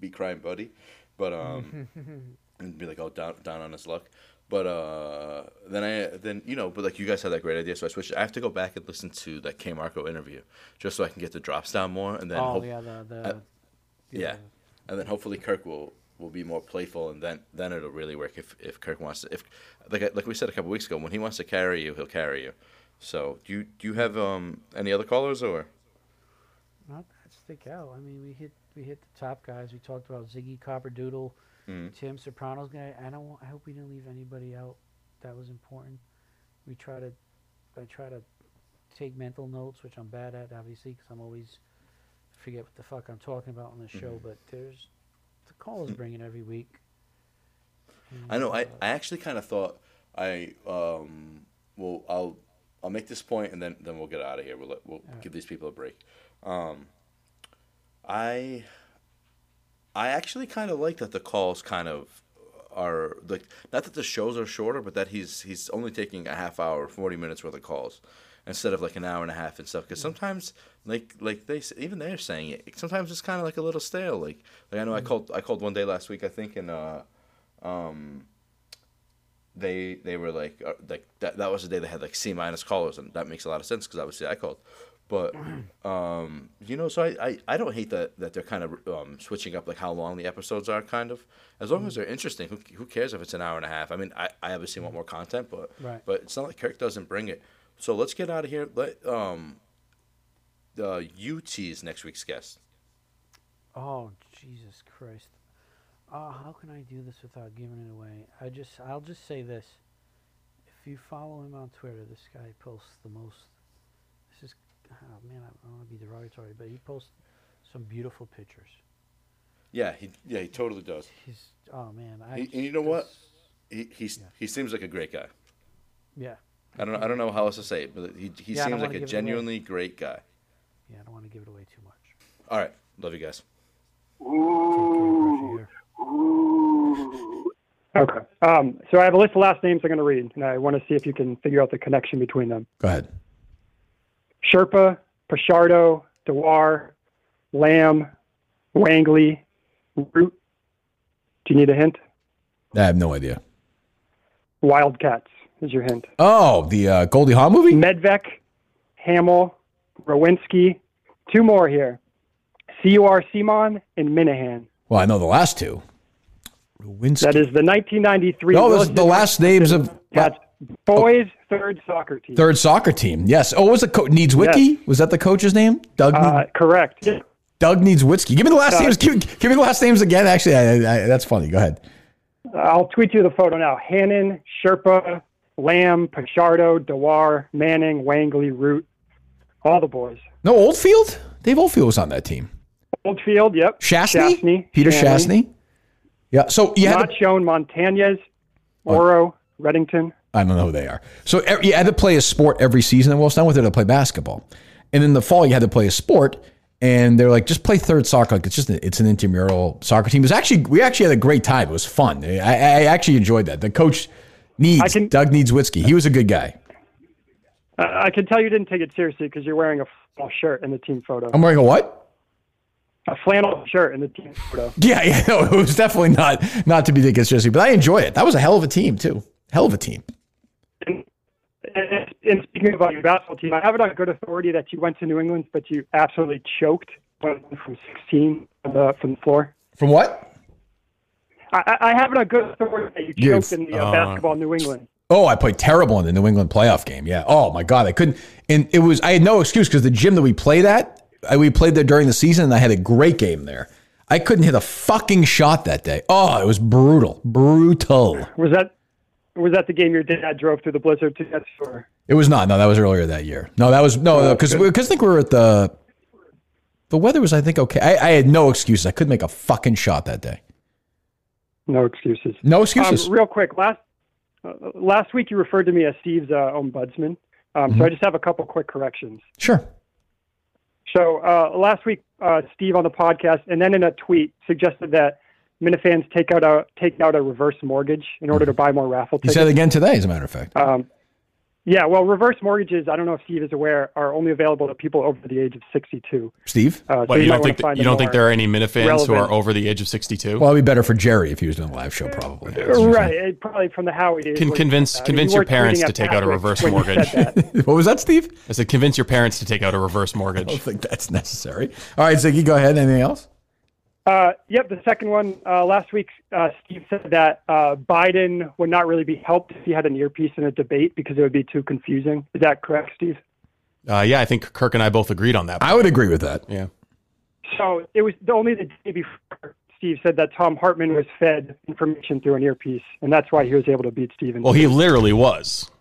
be crying buddy, but um, (laughs) and be like, oh, down down on his luck. but uh, then I then you know, but like you guys had that great idea, so I switched. I have to go back and listen to that K Marco interview just so I can get the drops down more, and then oh hope- yeah, the the uh, yeah, and then hopefully Kirk will will be more playful, and then then it'll really work if if Kirk wants to. If like like we said a couple weeks ago, when he wants to carry you, he'll carry you. So do you do you have um any other callers or? Not that stick out. I mean, we hit we hit the top guys. We talked about Ziggy Copperdoodle, Mhm. Tim Sopranos guy. I don't. want- I hope we didn't leave anybody out. That was important. We try to. I try to take mental notes, which I'm bad at, obviously, because I'm always forget what the fuck I'm talking about on the show. Mhm. But there's the call is bringing every week. I know. I, uh, I actually kind of thought I um well I'll I'll make this point and then then we'll get out of here. We'll let, we'll Alright. give these people a break. Um, I I actually kind of like that the calls kind of are like not that the shows are shorter, but that he's he's only taking a half hour, forty minutes worth of calls instead of like an hour and a half and stuff. Because sometimes like like they even they're saying it. Sometimes it's kind of like a little stale. Like like I know I called I called one day last week I think and uh um they they were like uh, like that that was the day they had like C minus callers and that makes a lot of sense because obviously I called, but (clears throat) um you know so I, I I don't hate that that they're kind of um switching up like how long the episodes are kind of as long as they're interesting who, who cares if it's an hour and a half I mean I, I obviously want more content but Right. but it's not like Kirk doesn't bring it so let's get out of here let um the UT's next week's guest Oh Jesus Christ! Uh, how can I do this without giving it away? I just I'll just say this: if you follow him on Twitter, this guy posts the most. This is oh man, I don't want to be derogatory, but he posts some beautiful pictures. yeah he yeah he totally does He's oh man, I. He- and you know what? he he's, Yeah. he seems like a great guy Yeah, I don't know. I don't know how else to say it, but he he Yeah, seems like a give it away. genuinely great guy. yeah. I don't want to give it away too much. All right, love you guys. Ooh, ooh. Okay. Um, so I have a list of last names I'm going to read, and I want to see if you can figure out the connection between them. Go ahead. Sherpa, Pachardo, Dewar, Lamb, Wangley, Root. Do you need a hint? I have no idea. Wildcats is your hint. Oh, the uh, Goldie Hawn movie? Medvec, Hamill, Rowinski. Two more here. C.U.R. Simon and Minihane. Well, I know the last two. Lewinsky. That is the 1993. No, those the last names of Cats boys third soccer team. third soccer team. Yes. Oh, was it co- Needs Wiki? Was that the coach's name? Doug. Uh, correct. Doug Needs Witsky. Give me the last uh, names. Give, give me the last names again. Actually, I, I, that's funny. Go ahead. I'll tweet you the photo now. Hannon, Sherpa, Lamb, Pachardo, Dewar, Manning, Wangley, Root, all the boys. No, Oldfield. Dave Oldfield was on that team. Oldfield, yep. Shastney. Peter. Shastney. Yeah. So you had to, shown Montañez, oh. Oro, Reddington. I don't know who they are. So you had to play a sport every season. Well, it's not with it to play basketball. And in the fall, you had to play a sport. And they're like, just play third soccer. Like it's just a, it's an intramural soccer team. It was actually we actually had a great time. It was fun. I, I actually enjoyed that. The coach needs can- Doug needs Witsky. He was a good guy. Uh, I can tell you didn't take it seriously because you're wearing a flannel shirt in the team photo. I'm wearing a what? A flannel shirt in the team photo. (laughs) Yeah, yeah. No, it was definitely not not to be taken seriously. But I enjoy it. That was a hell of a team too. Hell of a team. And, and, and speaking about your basketball team, I have it on good authority that you went to New England, but you absolutely choked from 16 from the, from the floor. From what? I, I have on good authority that you choked in the uh, uh, basketball New England. Oh, I played terrible in the New England playoff game. Yeah. Oh my God, I couldn't. And it was I had no excuse because the gym that we played at, I, we played there during the season, and I had a great game there. I couldn't hit a fucking shot that day. Oh, it was brutal, brutal. Was that was that the game your dad drove through the blizzard to get for? It was not. No, that was earlier that year. No, that was no, no, because because I think we were at the. The weather was, I think, okay. I, I had no excuses. I couldn't make a fucking shot that day. No excuses. No excuses. Um, real quick, last uh, last week you referred to me as Steve's uh, ombudsman. Um, Mm-hmm. So I just have a couple quick corrections. sure. So uh, last week, uh, Steve on the podcast, and then in a tweet, suggested that Minifans take out a take out a reverse mortgage in order to buy more raffle tickets. said it again today, as a matter of fact. Um, Yeah, well, reverse mortgages, I don't know if Steve is aware, are only available to people over the age of 62. Steve? Uh, so What, you might don't think find you don't think there are any Minifans who are over the age of 62? Well, it'd be better for Jerry if he was doing a live show, probably. Right, it probably from the Howie days. Can when- convince- I mean, convince your parents to take out a reverse mortgage. (laughs) what was that, Steve? I said convince your parents to take out a reverse mortgage. I don't think that's necessary. All right, Ziggy, go ahead. Anything else? Uh, yep, the second one. Uh, last week, uh, Steve said that uh, Biden would not really be helped if he had an earpiece in a debate because it would be too confusing. Is that correct, Steve? Uh, yeah, I think Kirk and I both agreed on that. I would agree with that. yeah. So it was the only the day before Steve said that Tom Hartman was fed information through an earpiece, and that's why he was able to beat Steven. Well, he literally was.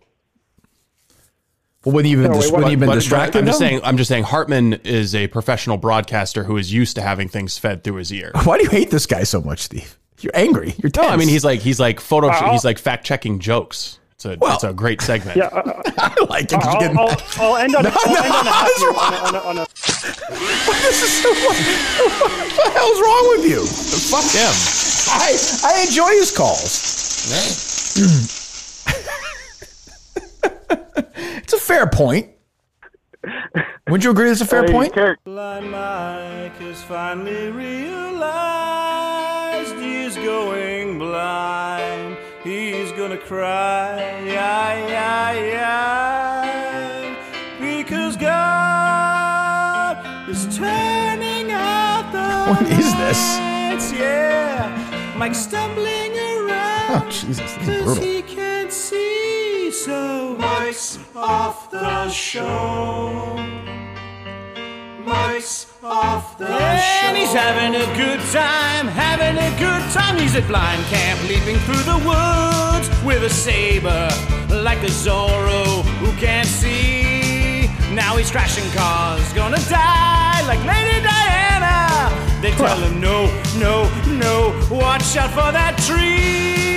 Well, wouldn't he have been, No, dis- wait, wouldn't what- he have been But- but distracted? I'm just though? saying. I'm just saying. Hartman is a professional broadcaster who is used to having things fed through his ear. Why do you hate this guy so much, Steve? You're angry. You're No. I mean he's like he's like photo. Uh, I'll- he's like fact checking jokes. It's a Well- it's a great segment. yeah, uh, uh (laughs) I like it. Uh, you're I'll, I'll, I'll end on (laughs) a, No, I'll no, end on a happy on a, on a, on (laughs) a this is so, what the hell's wrong with you? Fuck him. I, I enjoy his calls. (clears throat) (laughs) it's a fair point. Wouldn't you agree it's a fair point? Blind Mike has finally realized he's going blind. He's gonna cry, yeah, yeah, yeah, because God is turning out the (laughs) What is this? lights, yeah. Mike's stumbling oh, around. Oh, Jesus, this is brutal. He can't see, so Mike's off the show. Mike's off the show. And he's having a good time, having a good time. He's at blind camp, leaping through the woods with a saber like a Zorro who can't see. Now he's crashing cars, gonna die like Lady Diana. They tell him no, no, no, watch out for that tree.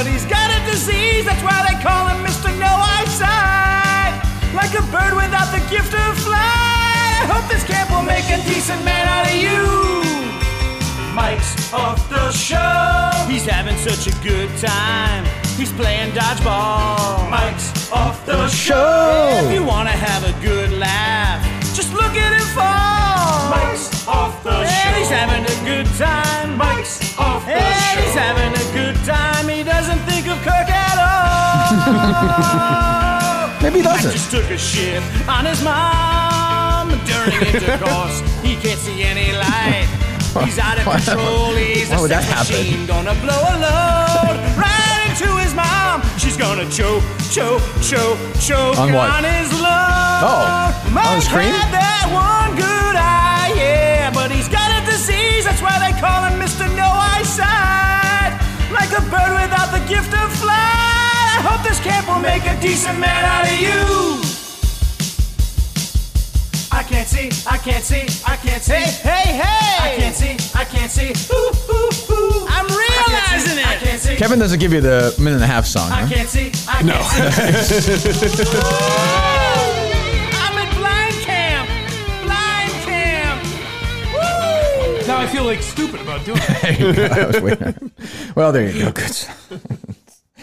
But he's got a disease, that's why they call him Mr. No Eyesight. Like a bird without the gift of flight. I hope this camp will make a decent man out of you. Mike's off the show. He's having such a good time. He's playing dodgeball. Mike's off the show. If you wanna have a good laugh, just look at him fall. Mike's off the show. And he's having a good time. Mike's off the and show. he's having a good time. Kirk at all. Maybe he doesn't. just took a shit on his mom during intercourse. he can't see any light. He's out of (laughs) control. He's why a would that happen? machine. Gonna blow a load right into his mom. She's gonna choke, choke, choke, choke On what? his love. Oh, Mike on his cream? had that one good eye, yeah, but he's got a disease. That's why they call him Mr. No Eyesight. Like a bird without the gift of flight. I hope this camp will make a decent man out of you. I can't see, I can't see, I can't see. Hey, hey, hey! I can't see, I can't see. Ooh, ooh, ooh. I'm realizing it. I can't see. Kevin doesn't give you the minute and a half song. I Huh? can't see. I can't see. (laughs) (laughs) Now I feel like stupid about doing it. I was waiting. Well, there you go. Good. (laughs)